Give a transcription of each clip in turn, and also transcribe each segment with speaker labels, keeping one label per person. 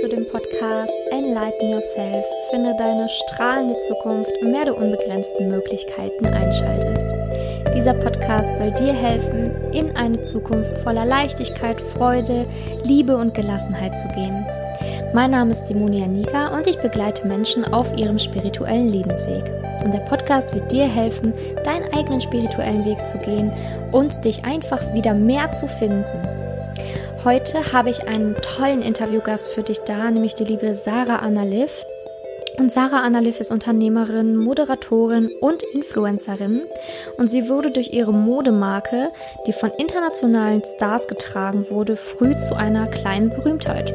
Speaker 1: du den Podcast Enlighten Yourself, finde deine strahlende Zukunft mehr du unbegrenzten Möglichkeiten einschaltest. Dieser Podcast soll dir helfen, in eine Zukunft voller Leichtigkeit, Freude, Liebe und Gelassenheit zu gehen. Mein Name ist Simonia Nika und ich begleite Menschen auf ihrem spirituellen Lebensweg. Und der Podcast wird dir helfen, deinen eigenen spirituellen Weg zu gehen und dich einfach wieder mehr zu finden. Heute habe ich einen tollen Interviewgast für dich da, nämlich die liebe Sarah Anna Liv. Und Sarah Anna Liv ist Unternehmerin, Moderatorin und Influencerin. Und sie wurde durch ihre Modemarke, die von internationalen Stars getragen wurde, früh zu einer kleinen Berühmtheit.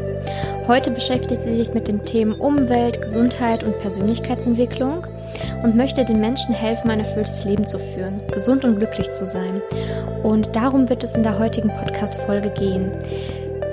Speaker 1: Heute beschäftigt sie sich mit den Themen Umwelt, Gesundheit und Persönlichkeitsentwicklung und möchte den Menschen helfen, ein erfülltes Leben zu führen, gesund und glücklich zu sein. Und darum wird es in der heutigen Podcast-Folge gehen.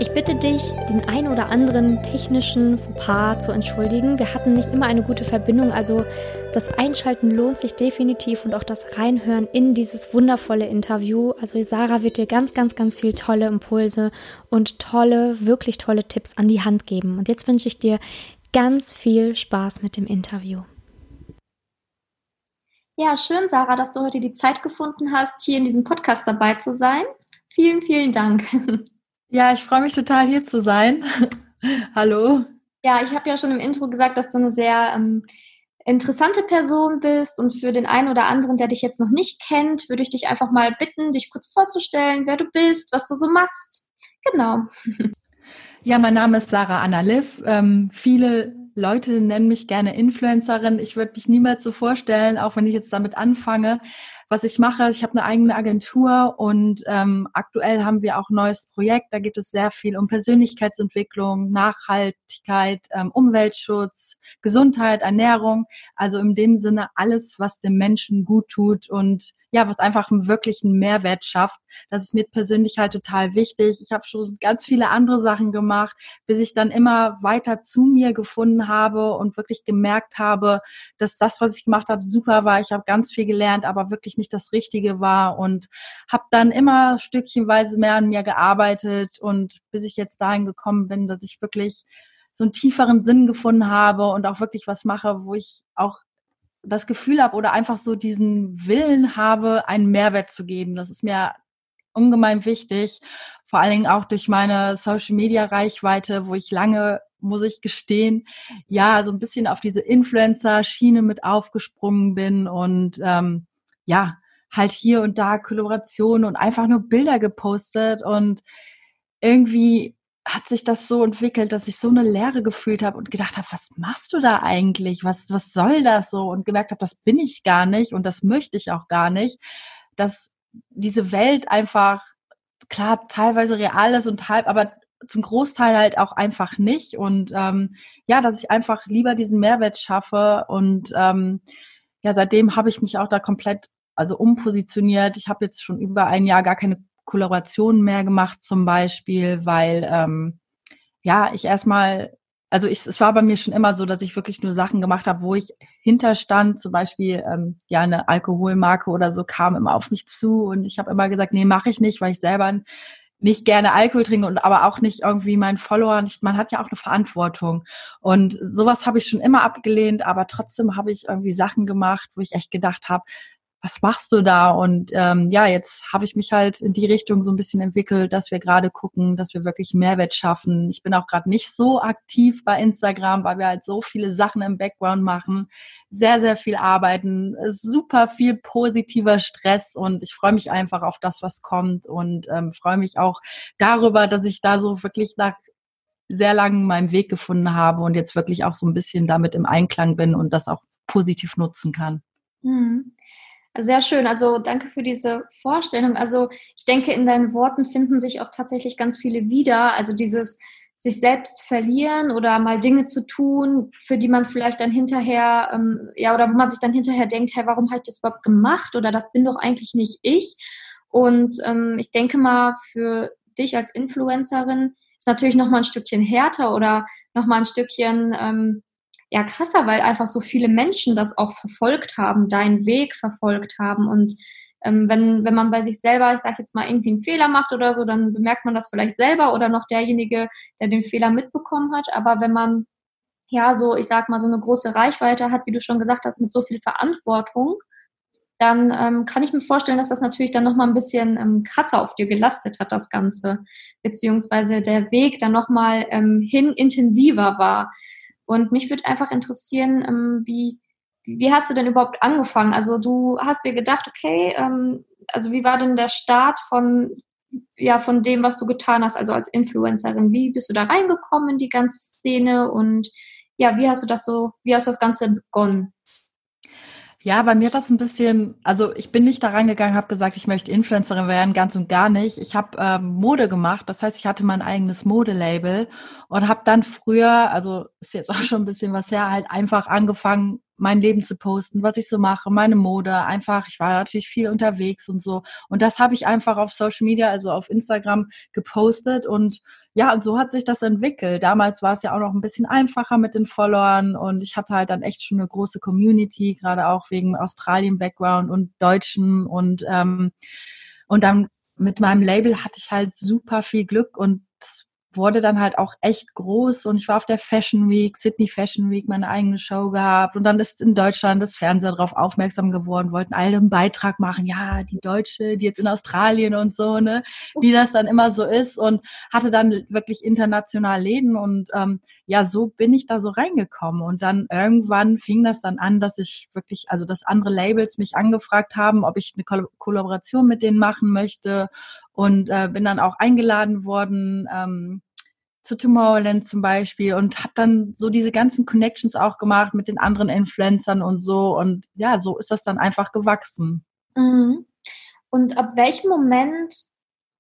Speaker 1: Ich bitte dich, den ein oder anderen technischen Fauxpas zu entschuldigen. Wir hatten nicht immer eine gute Verbindung, also das Einschalten lohnt sich definitiv und auch das Reinhören in dieses wundervolle Interview. Also Sarah wird dir ganz, ganz, ganz viel tolle Impulse und tolle, wirklich tolle Tipps an die Hand geben. Und jetzt wünsche ich dir ganz viel Spaß mit dem Interview. Ja, schön, Sarah, dass du heute die Zeit gefunden hast, hier in diesem Podcast dabei zu sein. Vielen, vielen Dank.
Speaker 2: Ja, ich freue mich total hier zu sein. Hallo.
Speaker 1: Ja, ich habe ja schon im Intro gesagt, dass du eine sehr ähm, interessante Person bist und für den einen oder anderen, der dich jetzt noch nicht kennt, würde ich dich einfach mal bitten, dich kurz vorzustellen, wer du bist, was du so machst. Genau.
Speaker 2: Ja, mein Name ist Sarah Anna Liv. Ähm, viele Leute nennen mich gerne Influencerin. Ich würde mich niemals so vorstellen, auch wenn ich jetzt damit anfange, was ich mache. Ich habe eine eigene Agentur und ähm, aktuell haben wir auch ein neues Projekt. Da geht es sehr viel um Persönlichkeitsentwicklung, Nachhaltigkeit, ähm, Umweltschutz, Gesundheit, Ernährung. Also in dem Sinne alles, was dem Menschen gut tut und ja, was einfach einen wirklichen Mehrwert schafft. Das ist mir persönlich halt total wichtig. Ich habe schon ganz viele andere Sachen gemacht, bis ich dann immer weiter zu mir gefunden habe und wirklich gemerkt habe, dass das, was ich gemacht habe, super war. Ich habe ganz viel gelernt, aber wirklich nicht das Richtige war und habe dann immer stückchenweise mehr an mir gearbeitet und bis ich jetzt dahin gekommen bin, dass ich wirklich so einen tieferen Sinn gefunden habe und auch wirklich was mache, wo ich auch das Gefühl habe oder einfach so diesen Willen habe, einen Mehrwert zu geben. Das ist mir ungemein wichtig, vor allen Dingen auch durch meine Social Media Reichweite, wo ich lange, muss ich gestehen, ja, so ein bisschen auf diese Influencer-Schiene mit aufgesprungen bin und ähm, ja, halt hier und da Kollaborationen und einfach nur Bilder gepostet und irgendwie hat sich das so entwickelt, dass ich so eine Leere gefühlt habe und gedacht habe, was machst du da eigentlich? Was, was soll das so? Und gemerkt habe, das bin ich gar nicht und das möchte ich auch gar nicht. Dass diese Welt einfach, klar, teilweise real ist und halb, aber zum Großteil halt auch einfach nicht. Und ähm, ja, dass ich einfach lieber diesen Mehrwert schaffe. Und ähm, ja, seitdem habe ich mich auch da komplett also umpositioniert. Ich habe jetzt schon über ein Jahr gar keine Kollaborationen mehr gemacht zum Beispiel, weil ähm, ja, ich erstmal, also ich, es war bei mir schon immer so, dass ich wirklich nur Sachen gemacht habe, wo ich hinterstand, zum Beispiel ähm, ja eine Alkoholmarke oder so kam immer auf mich zu und ich habe immer gesagt, nee, mache ich nicht, weil ich selber nicht gerne Alkohol trinke und aber auch nicht irgendwie meinen Follower nicht, man hat ja auch eine Verantwortung. Und sowas habe ich schon immer abgelehnt, aber trotzdem habe ich irgendwie Sachen gemacht, wo ich echt gedacht habe, was machst du da? Und ähm, ja, jetzt habe ich mich halt in die Richtung so ein bisschen entwickelt, dass wir gerade gucken, dass wir wirklich Mehrwert schaffen. Ich bin auch gerade nicht so aktiv bei Instagram, weil wir halt so viele Sachen im Background machen, sehr, sehr viel arbeiten, super viel positiver Stress und ich freue mich einfach auf das, was kommt und ähm, freue mich auch darüber, dass ich da so wirklich nach sehr langem meinen Weg gefunden habe und jetzt wirklich auch so ein bisschen damit im Einklang bin und das auch positiv nutzen kann.
Speaker 1: Mhm. Sehr schön. Also danke für diese Vorstellung. Also ich denke, in deinen Worten finden sich auch tatsächlich ganz viele wieder. Also dieses sich selbst verlieren oder mal Dinge zu tun, für die man vielleicht dann hinterher, ähm, ja, oder wo man sich dann hinterher denkt, hey, warum habe ich das überhaupt gemacht? Oder das bin doch eigentlich nicht ich. Und ähm, ich denke mal, für dich als Influencerin ist natürlich noch mal ein Stückchen härter oder noch mal ein Stückchen ähm, ja krasser, weil einfach so viele Menschen das auch verfolgt haben, deinen Weg verfolgt haben und ähm, wenn, wenn man bei sich selber, ich sage jetzt mal, irgendwie einen Fehler macht oder so, dann bemerkt man das vielleicht selber oder noch derjenige, der den Fehler mitbekommen hat. Aber wenn man ja so, ich sag mal, so eine große Reichweite hat, wie du schon gesagt hast, mit so viel Verantwortung, dann ähm, kann ich mir vorstellen, dass das natürlich dann nochmal ein bisschen ähm, krasser auf dir gelastet hat, das Ganze. Beziehungsweise der Weg dann nochmal ähm, hin intensiver war. Und mich würde einfach interessieren, ähm, wie, wie hast du denn überhaupt angefangen? Also du hast dir gedacht, okay, ähm, also wie war denn der Start von, ja, von dem, was du getan hast, also als Influencerin? Wie bist du da reingekommen in die ganze Szene und ja, wie hast du das so, wie hast du das Ganze begonnen?
Speaker 2: Ja, bei mir das ein bisschen, also ich bin nicht da reingegangen, habe gesagt, ich möchte Influencerin werden, ganz und gar nicht. Ich habe ähm, Mode gemacht, das heißt, ich hatte mein eigenes Modelabel und habe dann früher, also ist jetzt auch schon ein bisschen was her, halt einfach angefangen, mein Leben zu posten, was ich so mache, meine Mode, einfach, ich war natürlich viel unterwegs und so. Und das habe ich einfach auf Social Media, also auf Instagram gepostet und ja, und so hat sich das entwickelt. Damals war es ja auch noch ein bisschen einfacher mit den Followern und ich hatte halt dann echt schon eine große Community, gerade auch wegen Australien-Background und Deutschen und ähm, und dann mit meinem Label hatte ich halt super viel Glück und wurde dann halt auch echt groß und ich war auf der Fashion Week, Sydney Fashion Week, meine eigene Show gehabt und dann ist in Deutschland das Fernseher darauf aufmerksam geworden, wollten alle einen Beitrag machen, ja, die Deutsche, die jetzt in Australien und so, ne, wie das dann immer so ist und hatte dann wirklich international Läden und ähm, ja, so bin ich da so reingekommen und dann irgendwann fing das dann an, dass ich wirklich, also dass andere Labels mich angefragt haben, ob ich eine Koll Kollaboration mit denen machen möchte und äh, bin dann auch eingeladen worden ähm, zu Tomorrowland zum Beispiel und habe dann so diese ganzen Connections auch gemacht mit den anderen Influencern und so und ja, so ist das dann einfach gewachsen.
Speaker 1: Mhm. Und ab welchem Moment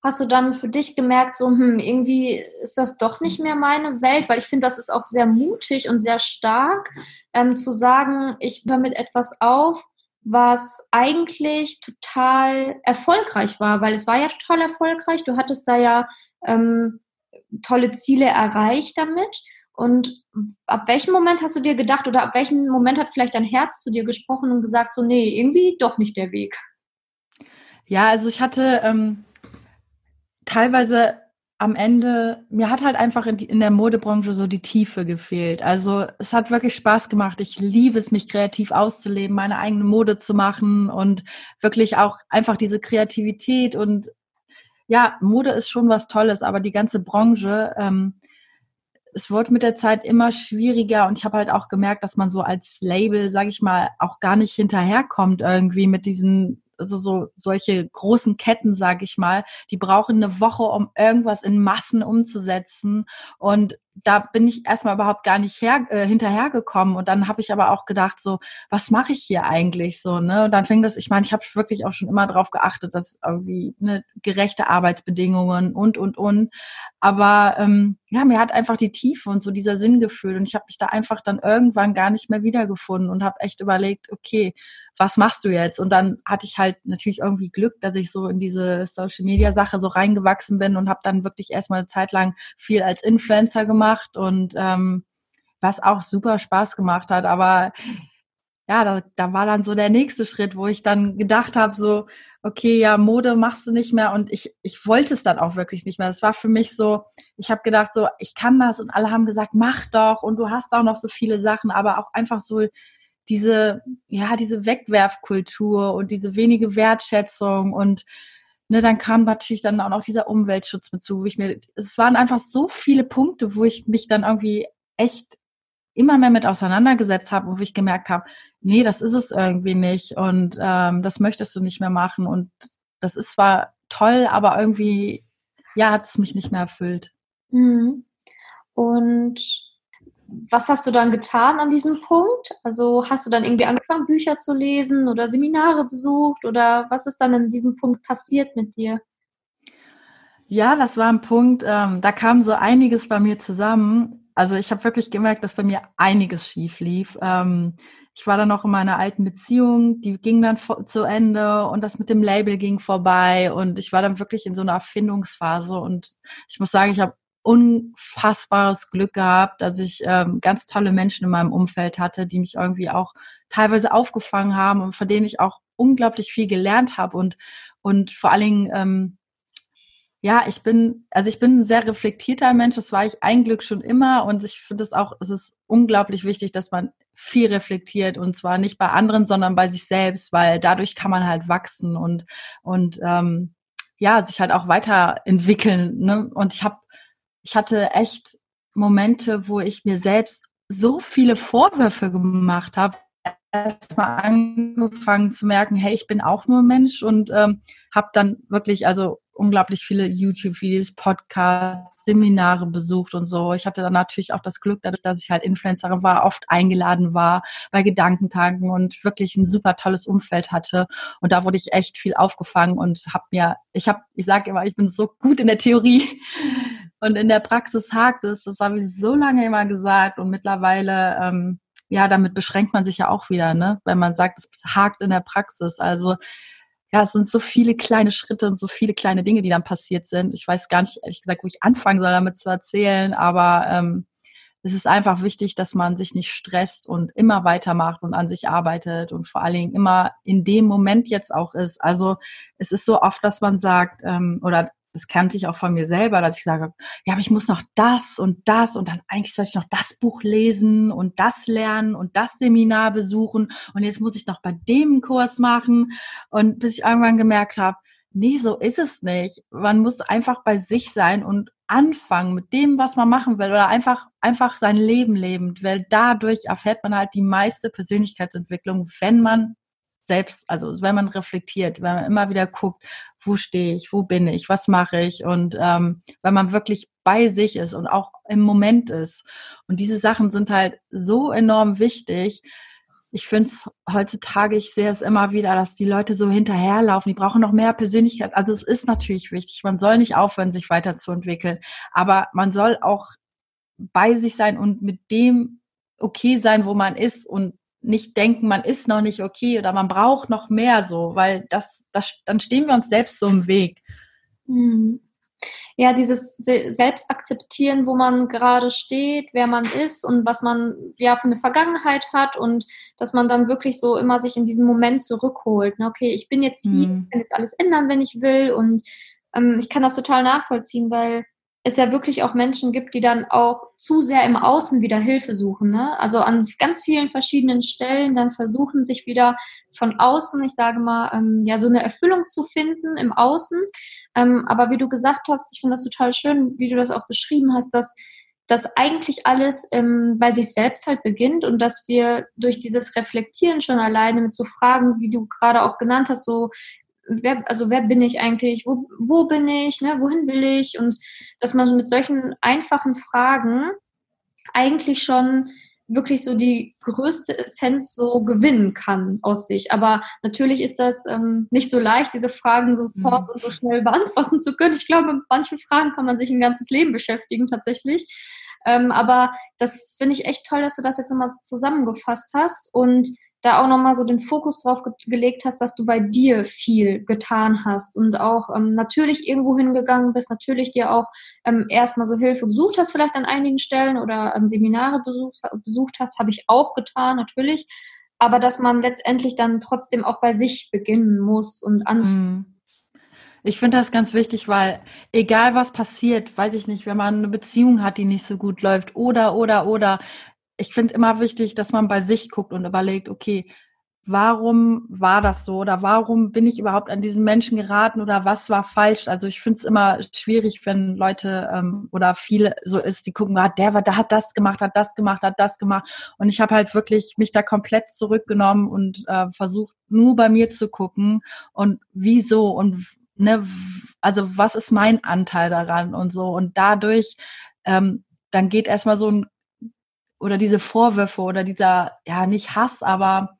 Speaker 1: hast du dann für dich gemerkt, so, hm, irgendwie ist das doch nicht mehr meine Welt, weil ich finde, das ist auch sehr mutig und sehr stark, ähm, zu sagen, ich höre mit etwas auf, was eigentlich total erfolgreich war, weil es war ja total erfolgreich. Du hattest da ja ähm, tolle Ziele erreicht damit. Und ab welchem Moment hast du dir gedacht oder ab welchem Moment hat vielleicht dein Herz zu dir gesprochen und gesagt, so, nee, irgendwie doch nicht der Weg?
Speaker 2: Ja, also ich hatte ähm, teilweise am Ende, mir hat halt einfach in, die, in, der Modebranche so die Tiefe gefehlt. Also es hat wirklich Spaß gemacht. Ich liebe es, mich kreativ auszuleben, meine eigene Mode zu machen und wirklich auch einfach diese Kreativität und ja, Mode ist schon was Tolles, aber die ganze Branche, ähm, es wurde mit der Zeit immer schwieriger und ich habe halt auch gemerkt, dass man so als Label, sage ich mal, auch gar nicht hinterherkommt irgendwie mit diesen also so solche großen Ketten, sage ich mal, die brauchen eine Woche, um irgendwas in Massen umzusetzen. Und da bin ich erstmal überhaupt gar nicht her, äh, hinterhergekommen. Und dann habe ich aber auch gedacht, so, was mache ich hier eigentlich so, ne? Und dann fing das, ich meine, ich habe wirklich auch schon immer darauf geachtet, dass irgendwie ne, gerechte Arbeitsbedingungen und, und, und. Aber ähm, ja, mir hat einfach die Tiefe und so dieser Sinn gefühlt. Und ich habe mich da einfach dann irgendwann gar nicht mehr wiedergefunden und habe echt überlegt, okay, was machst du jetzt? Und dann hatte ich halt natürlich irgendwie Glück, dass ich so in diese Social Media Sache so reingewachsen bin und habe dann wirklich erstmal eine Zeit lang viel als Influencer gemacht und ähm, was auch super Spaß gemacht hat. Aber ja, da, da war dann so der nächste Schritt, wo ich dann gedacht habe, so, okay, ja, Mode machst du nicht mehr. Und ich, ich wollte es dann auch wirklich nicht mehr. Es war für mich so, ich habe gedacht, so, ich kann das. Und alle haben gesagt, mach doch. Und du hast auch noch so viele Sachen, aber auch einfach so diese, ja, diese Wegwerfkultur und diese wenige Wertschätzung. Und ne, dann kam natürlich dann auch noch dieser Umweltschutz mit zu, wo ich mir, es waren einfach so viele Punkte, wo ich mich dann irgendwie echt immer mehr mit auseinandergesetzt habe wo ich gemerkt habe, nee, das ist es irgendwie nicht und ähm, das möchtest du nicht mehr machen und das ist zwar toll, aber irgendwie, ja, hat es mich nicht mehr erfüllt.
Speaker 1: Mhm. Und was hast du dann getan an diesem Punkt? Also hast du dann irgendwie angefangen, Bücher zu lesen oder Seminare besucht oder was ist dann an diesem Punkt passiert mit dir?
Speaker 2: Ja, das war ein Punkt, ähm, da kam so einiges bei mir zusammen. Also ich habe wirklich gemerkt, dass bei mir einiges schief lief. Ähm, ich war dann noch in meiner alten Beziehung, die ging dann zu Ende und das mit dem Label ging vorbei und ich war dann wirklich in so einer Erfindungsphase und ich muss sagen, ich habe unfassbares Glück gehabt, dass ich ähm, ganz tolle Menschen in meinem Umfeld hatte, die mich irgendwie auch teilweise aufgefangen haben und von denen ich auch unglaublich viel gelernt habe und, und vor allen Dingen, ähm, ja, ich bin, also ich bin ein sehr reflektierter Mensch, das war ich ein Glück schon immer und ich finde es auch, es ist unglaublich wichtig, dass man viel reflektiert und zwar nicht bei anderen, sondern bei sich selbst, weil dadurch kann man halt wachsen und, und ähm, ja, sich halt auch weiterentwickeln. Ne? Und ich habe, ich hatte echt Momente, wo ich mir selbst so viele Vorwürfe gemacht habe, erstmal angefangen zu merken, hey, ich bin auch nur Mensch und ähm, habe dann wirklich also unglaublich viele YouTube-Videos, Podcasts, Seminare besucht und so. Ich hatte dann natürlich auch das Glück, dadurch, dass ich halt Influencerin war, oft eingeladen war bei Gedankentagen und wirklich ein super tolles Umfeld hatte. Und da wurde ich echt viel aufgefangen und habe mir, ich habe, ich sage immer, ich bin so gut in der Theorie und in der Praxis hakt es. Das habe ich so lange immer gesagt und mittlerweile ähm, ja, damit beschränkt man sich ja auch wieder, ne? Wenn man sagt, es hakt in der Praxis. Also ja, es sind so viele kleine Schritte und so viele kleine Dinge, die dann passiert sind. Ich weiß gar nicht, ehrlich gesagt, wo ich anfangen soll, damit zu erzählen, aber ähm, es ist einfach wichtig, dass man sich nicht stresst und immer weitermacht und an sich arbeitet und vor allen Dingen immer in dem Moment jetzt auch ist. Also es ist so oft, dass man sagt, ähm, oder das kannte ich auch von mir selber, dass ich sage, ja, aber ich muss noch das und das und dann eigentlich soll ich noch das Buch lesen und das lernen und das Seminar besuchen und jetzt muss ich noch bei dem Kurs machen und bis ich irgendwann gemerkt habe, nee, so ist es nicht. Man muss einfach bei sich sein und anfangen mit dem, was man machen will oder einfach, einfach sein Leben leben, weil dadurch erfährt man halt die meiste Persönlichkeitsentwicklung, wenn man selbst, also wenn man reflektiert, wenn man immer wieder guckt, wo stehe ich, wo bin ich, was mache ich und ähm, wenn man wirklich bei sich ist und auch im Moment ist. Und diese Sachen sind halt so enorm wichtig. Ich finde es heutzutage, ich sehe es immer wieder, dass die Leute so hinterherlaufen. Die brauchen noch mehr Persönlichkeit. Also es ist natürlich wichtig. Man soll nicht aufhören, sich weiterzuentwickeln. Aber man soll auch bei sich sein und mit dem okay sein, wo man ist und nicht denken, man ist noch nicht okay oder man braucht noch mehr so, weil das, das dann stehen wir uns selbst so im Weg.
Speaker 1: Mhm. Ja, dieses Selbstakzeptieren, wo man gerade steht, wer man ist und was man ja für eine Vergangenheit hat und dass man dann wirklich so immer sich in diesen Moment zurückholt. Okay, ich bin jetzt hier, mhm. ich kann jetzt alles ändern, wenn ich will und ähm, ich kann das total nachvollziehen, weil es ja wirklich auch Menschen gibt, die dann auch zu sehr im Außen wieder Hilfe suchen. Ne? Also an ganz vielen verschiedenen Stellen dann versuchen, sich wieder von außen, ich sage mal, ähm, ja, so eine Erfüllung zu finden im Außen. Ähm, aber wie du gesagt hast, ich finde das total schön, wie du das auch beschrieben hast, dass dass eigentlich alles ähm, bei sich selbst halt beginnt und dass wir durch dieses Reflektieren schon alleine mit so Fragen, wie du gerade auch genannt hast, so wer, also wer bin ich eigentlich, wo, wo bin ich, ne, wohin will ich und dass man mit solchen einfachen Fragen eigentlich schon wirklich so die größte Essenz so gewinnen kann aus sich. Aber natürlich ist das ähm, nicht so leicht, diese Fragen sofort mhm. und so schnell beantworten zu können. Ich glaube, mit manchen Fragen kann man sich ein ganzes Leben beschäftigen tatsächlich. Ähm, aber das finde ich echt toll, dass du das jetzt nochmal so zusammengefasst hast und da auch nochmal so den Fokus drauf ge gelegt hast, dass du bei dir viel getan hast und auch ähm, natürlich irgendwo hingegangen bist, natürlich dir auch ähm, erstmal so Hilfe gesucht hast, vielleicht an einigen Stellen oder ähm, Seminare besucht, besucht hast, habe ich auch getan, natürlich. Aber dass man letztendlich dann trotzdem auch bei sich beginnen muss und anfangen.
Speaker 2: Mhm. Ich finde das ganz wichtig, weil egal was passiert, weiß ich nicht, wenn man eine Beziehung hat, die nicht so gut läuft oder, oder, oder, ich finde immer wichtig, dass man bei sich guckt und überlegt, okay, warum war das so oder warum bin ich überhaupt an diesen Menschen geraten oder was war falsch? Also ich finde es immer schwierig, wenn Leute ähm, oder viele so ist, die gucken, ah, der war, der hat das gemacht, hat das gemacht, hat das gemacht. Und ich habe halt wirklich mich da komplett zurückgenommen und äh, versucht, nur bei mir zu gucken und wieso und ne, also was ist mein Anteil daran und so. Und dadurch ähm, dann geht erstmal so ein oder diese Vorwürfe oder dieser, ja, nicht Hass, aber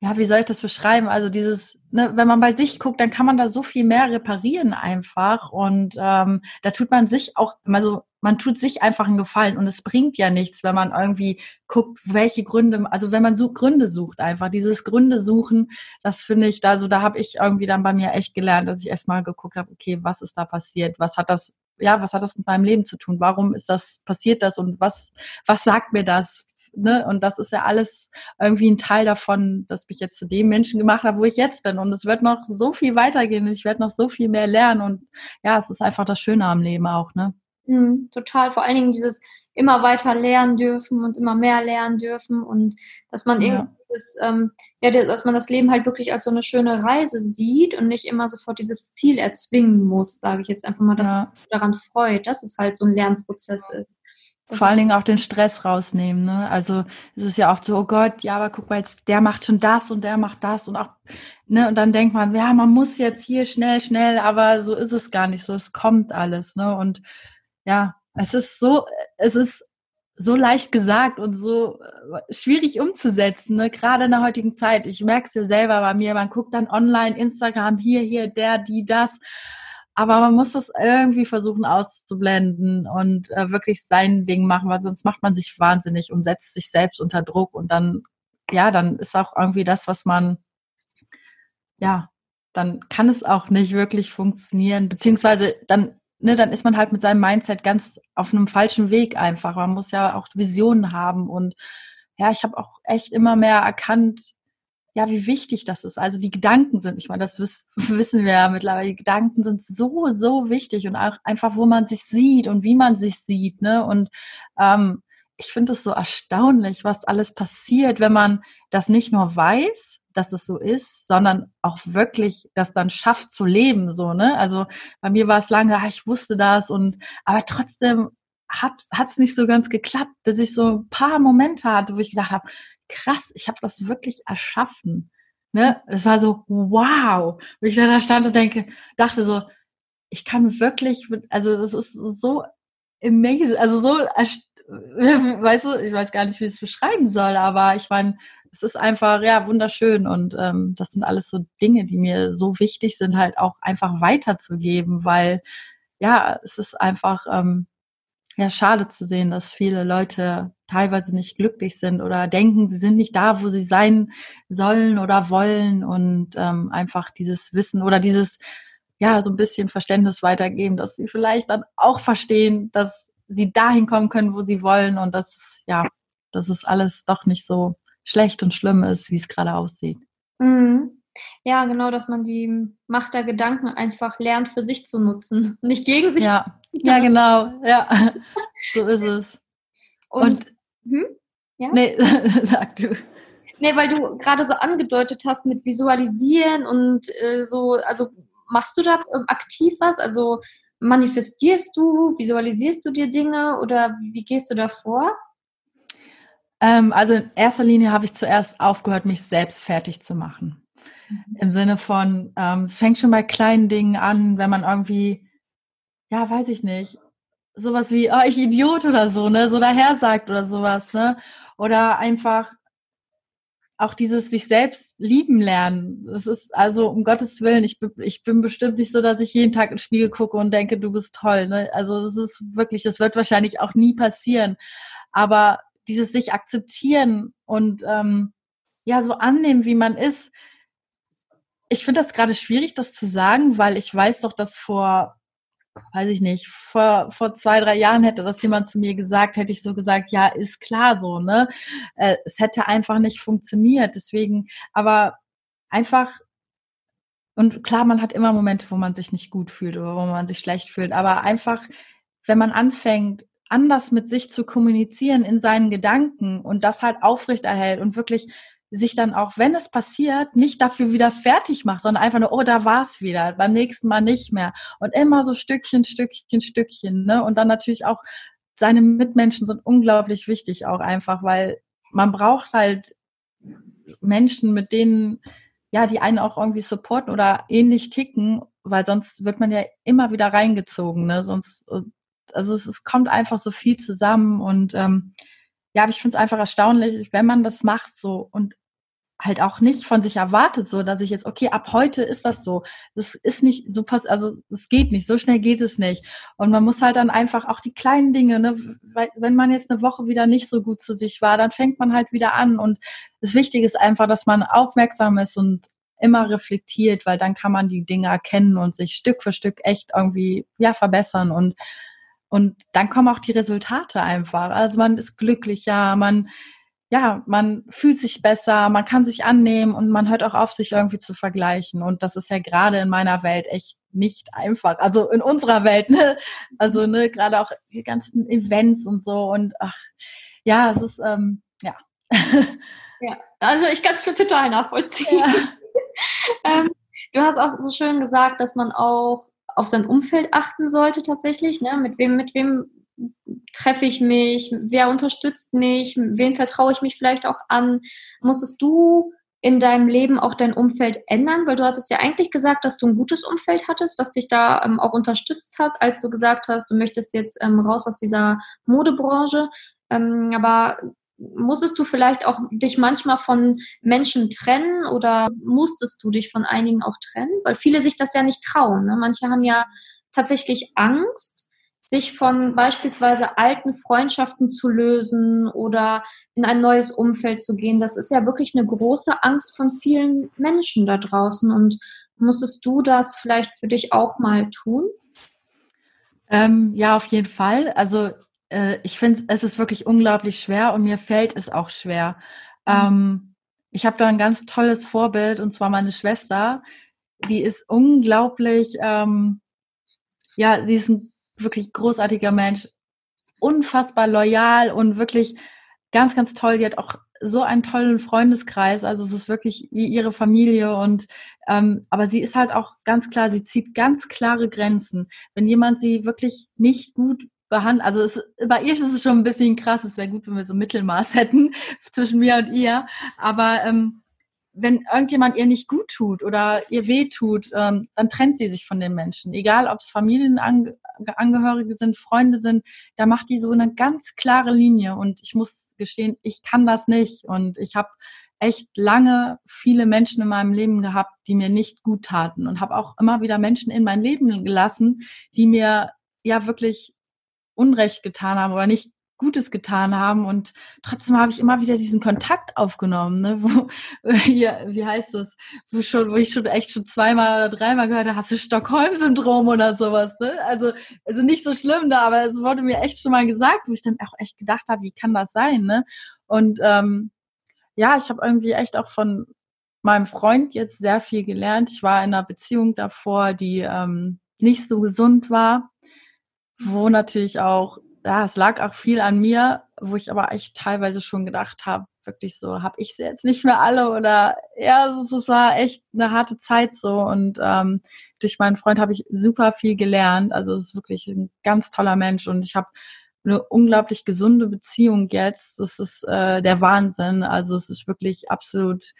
Speaker 2: ja, wie soll ich das beschreiben? Also dieses, ne, wenn man bei sich guckt, dann kann man da so viel mehr reparieren einfach. Und ähm, da tut man sich auch, also man tut sich einfach einen Gefallen und es bringt ja nichts, wenn man irgendwie guckt, welche Gründe, also wenn man so Gründe sucht einfach, dieses Gründe suchen, das finde ich, da so, da habe ich irgendwie dann bei mir echt gelernt, dass ich erstmal geguckt habe, okay, was ist da passiert? Was hat das ja, was hat das mit meinem Leben zu tun? Warum ist das, passiert das und was, was sagt mir das? ne, und das ist ja alles irgendwie ein Teil davon, das mich jetzt zu dem Menschen gemacht hat, wo ich jetzt bin. Und es wird noch so viel weitergehen und ich werde noch so viel mehr lernen. Und ja, es ist einfach das Schöne am Leben auch, ne?
Speaker 1: Mhm, total. Vor allen Dingen dieses immer weiter lernen dürfen und immer mehr lernen dürfen und dass man ja. irgendwie das, ähm, ja, dass man das Leben halt wirklich als so eine schöne Reise sieht und nicht immer sofort dieses Ziel erzwingen muss, sage ich jetzt einfach mal, dass ja. man sich daran freut, dass es halt so ein Lernprozess ist.
Speaker 2: Das Vor allen Dingen auch den Stress rausnehmen. Ne? Also es ist ja oft so, oh Gott, ja, aber guck mal, jetzt der macht schon das und der macht das und auch, ne, und dann denkt man, ja, man muss jetzt hier schnell, schnell, aber so ist es gar nicht so. Es kommt alles, ne? Und ja, es ist so, es ist so leicht gesagt und so äh, schwierig umzusetzen, ne? gerade in der heutigen Zeit. Ich merke es ja selber bei mir, man guckt dann online, Instagram, hier, hier, der, die, das. Aber man muss das irgendwie versuchen auszublenden und äh, wirklich sein Ding machen, weil sonst macht man sich wahnsinnig und setzt sich selbst unter Druck und dann, ja, dann ist auch irgendwie das, was man, ja, dann kann es auch nicht wirklich funktionieren, beziehungsweise dann ne, dann ist man halt mit seinem Mindset ganz auf einem falschen Weg einfach. Man muss ja auch Visionen haben und ja, ich habe auch echt immer mehr erkannt, ja, wie wichtig das ist. Also die Gedanken sind, ich meine, das wiss, wissen wir ja mittlerweile, die Gedanken sind so, so wichtig und auch einfach, wo man sich sieht und wie man sich sieht, ne? Und ähm, ich finde es so erstaunlich, was alles passiert, wenn man das nicht nur weiß, dass es so ist, sondern auch wirklich das dann schafft zu leben, so, ne? Also bei mir war es lange, ah, ich wusste das und, aber trotzdem hat es nicht so ganz geklappt, bis ich so ein paar Momente hatte, wo ich gedacht habe, krass, ich habe das wirklich erschaffen. Ne? Das war so, wow. Wo ich da stand und denke, dachte so, ich kann wirklich, also das ist so amazing, also so, weißt du, ich weiß gar nicht, wie ich es beschreiben soll, aber ich meine, es ist einfach, ja, wunderschön und ähm, das sind alles so Dinge, die mir so wichtig sind, halt auch einfach weiterzugeben, weil ja, es ist einfach, ähm, ja, schade zu sehen, dass viele Leute teilweise nicht glücklich sind oder denken, sie sind nicht da, wo sie sein sollen oder wollen und ähm, einfach dieses Wissen oder dieses, ja, so ein bisschen Verständnis weitergeben, dass sie vielleicht dann auch verstehen, dass sie dahin kommen können, wo sie wollen und das, ja, das ist alles doch nicht so schlecht und schlimm ist, wie es gerade aussieht.
Speaker 1: Mhm. Ja, genau, dass man die Macht der Gedanken einfach lernt, für sich zu nutzen, nicht gegen sich
Speaker 2: ja. zu Ja, genau, ja, so ist es.
Speaker 1: Und, und hm?
Speaker 2: ja? nee, sag du.
Speaker 1: Nee, weil du gerade so angedeutet hast mit Visualisieren und äh, so, also machst du da aktiv was? Also manifestierst du, visualisierst du dir Dinge oder wie gehst du da vor?
Speaker 2: Ähm, also in erster Linie habe ich zuerst aufgehört, mich selbst fertig zu machen. Mhm. Im Sinne von, ähm, es fängt schon bei kleinen Dingen an, wenn man irgendwie, ja, weiß ich nicht, sowas wie, oh, ich Idiot oder so, ne, so daher sagt oder sowas, ne, oder einfach auch dieses sich selbst lieben lernen. Das ist also um Gottes Willen, ich, ich bin bestimmt nicht so, dass ich jeden Tag ins Spiegel gucke und denke, du bist toll. Ne? Also das ist wirklich, das wird wahrscheinlich auch nie passieren. Aber dieses sich akzeptieren und ähm, ja, so annehmen, wie man ist. Ich finde das gerade schwierig, das zu sagen, weil ich weiß doch, dass vor, weiß ich nicht, vor, vor zwei, drei Jahren hätte das jemand zu mir gesagt, hätte ich so gesagt, ja, ist klar so, ne? Äh, es hätte einfach nicht funktioniert. Deswegen, aber einfach und klar, man hat immer Momente, wo man sich nicht gut fühlt oder wo man sich schlecht fühlt, aber einfach, wenn man anfängt, anders mit sich zu kommunizieren in seinen Gedanken und das halt aufrechterhält und wirklich sich dann auch, wenn es passiert, nicht dafür wieder fertig macht, sondern einfach nur, oh, da war es wieder, beim nächsten Mal nicht mehr. Und immer so Stückchen, Stückchen, Stückchen. Ne? Und dann natürlich auch seine Mitmenschen sind unglaublich wichtig auch einfach, weil man braucht halt Menschen, mit denen, ja, die einen auch irgendwie supporten oder ähnlich ticken, weil sonst wird man ja immer wieder reingezogen, ne? Sonst äh, also es, es kommt einfach so viel zusammen und ähm, ja, ich finde es einfach erstaunlich, wenn man das macht so und halt auch nicht von sich erwartet, so dass ich jetzt, okay, ab heute ist das so. Das ist nicht so pass, also es geht nicht, so schnell geht es nicht. Und man muss halt dann einfach auch die kleinen Dinge, ne, weil, wenn man jetzt eine Woche wieder nicht so gut zu sich war, dann fängt man halt wieder an. Und das Wichtige ist einfach, dass man aufmerksam ist und immer reflektiert, weil dann kann man die Dinge erkennen und sich Stück für Stück echt irgendwie ja verbessern und und dann kommen auch die Resultate einfach. Also man ist glücklicher, man ja, man fühlt sich besser, man kann sich annehmen und man hört auch auf, sich irgendwie zu vergleichen. Und das ist ja gerade in meiner Welt echt nicht einfach. Also in unserer Welt, ne? Also, ne, gerade auch die ganzen Events und so. Und ach, ja, es ist, ähm, ja.
Speaker 1: Ja, also ich kann es total nachvollziehen. Ja. ähm, du hast auch so schön gesagt, dass man auch auf sein Umfeld achten sollte tatsächlich. Ne? Mit wem, mit wem treffe ich mich? Wer unterstützt mich? Wen vertraue ich mich vielleicht auch an? Musstest du in deinem Leben auch dein Umfeld ändern? Weil du hattest ja eigentlich gesagt, dass du ein gutes Umfeld hattest, was dich da ähm, auch unterstützt hat, als du gesagt hast, du möchtest jetzt ähm, raus aus dieser Modebranche. Ähm, aber musstest du vielleicht auch dich manchmal von Menschen trennen oder musstest du dich von einigen auch trennen? Weil viele sich das ja nicht trauen. Ne? Manche haben ja tatsächlich Angst, sich von beispielsweise alten Freundschaften zu lösen oder in ein neues Umfeld zu gehen. Das ist ja wirklich eine große Angst von vielen Menschen da draußen. Und musstest du das vielleicht für dich auch mal tun?
Speaker 2: Ähm, ja, auf jeden Fall. Also äh, ich finde, es ist wirklich unglaublich schwer und mir fällt es auch schwer. Mhm. Ähm, ich habe da ein ganz tolles Vorbild und zwar meine Schwester. Die ist unglaublich, ähm, ja, sie ist ein wirklich großartiger Mensch, unfassbar loyal und wirklich ganz, ganz toll. Sie hat auch so einen tollen Freundeskreis. Also es ist wirklich wie ihre Familie und ähm, aber sie ist halt auch ganz klar, sie zieht ganz klare Grenzen. Wenn jemand sie wirklich nicht gut behandelt. Also es, bei ihr ist es schon ein bisschen krass. Es wäre gut, wenn wir so Mittelmaß hätten zwischen mir und ihr. Aber ähm, wenn irgendjemand ihr nicht gut tut oder ihr weh tut, ähm, dann trennt sie sich von den Menschen. Egal, ob es Familienangehörige sind, Freunde sind, da macht die so eine ganz klare Linie. Und ich muss gestehen, ich kann das nicht. Und ich habe echt lange viele Menschen in meinem Leben gehabt, die mir nicht gut taten und habe auch immer wieder Menschen in mein Leben gelassen, die mir ja wirklich Unrecht getan haben oder nicht Gutes getan haben und trotzdem habe ich immer wieder diesen Kontakt aufgenommen, ne, wo hier, wie heißt das, wo, schon, wo ich schon echt schon zweimal oder dreimal gehört habe, hast du Stockholm-Syndrom oder sowas, ne? Also, also nicht so schlimm da, aber es wurde mir echt schon mal gesagt, wo ich dann auch echt gedacht habe, wie kann das sein, ne? Und ähm, ja, ich habe irgendwie echt auch von meinem Freund jetzt sehr viel gelernt. Ich war in einer Beziehung davor, die ähm, nicht so gesund war wo natürlich auch, ja, es lag auch viel an mir, wo ich aber echt teilweise schon gedacht habe, wirklich so, habe ich sie jetzt nicht mehr alle oder ja, es, es war echt eine harte Zeit so und ähm, durch meinen Freund habe ich super viel gelernt. Also es ist wirklich ein ganz toller Mensch und ich habe eine unglaublich gesunde Beziehung jetzt. Das ist äh, der Wahnsinn. Also es ist wirklich absolut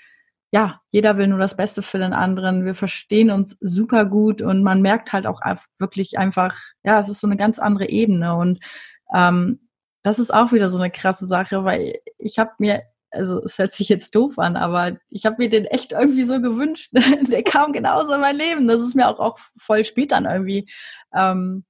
Speaker 2: ja, jeder will nur das Beste für den anderen. Wir verstehen uns super gut und man merkt halt auch wirklich einfach, ja, es ist so eine ganz andere Ebene und ähm, das ist auch wieder so eine krasse Sache, weil ich habe mir, also es hört sich jetzt doof an, aber ich habe mir den echt irgendwie so gewünscht. Der kam genauso in mein Leben. Das ist mir auch, auch voll spät dann irgendwie, ähm,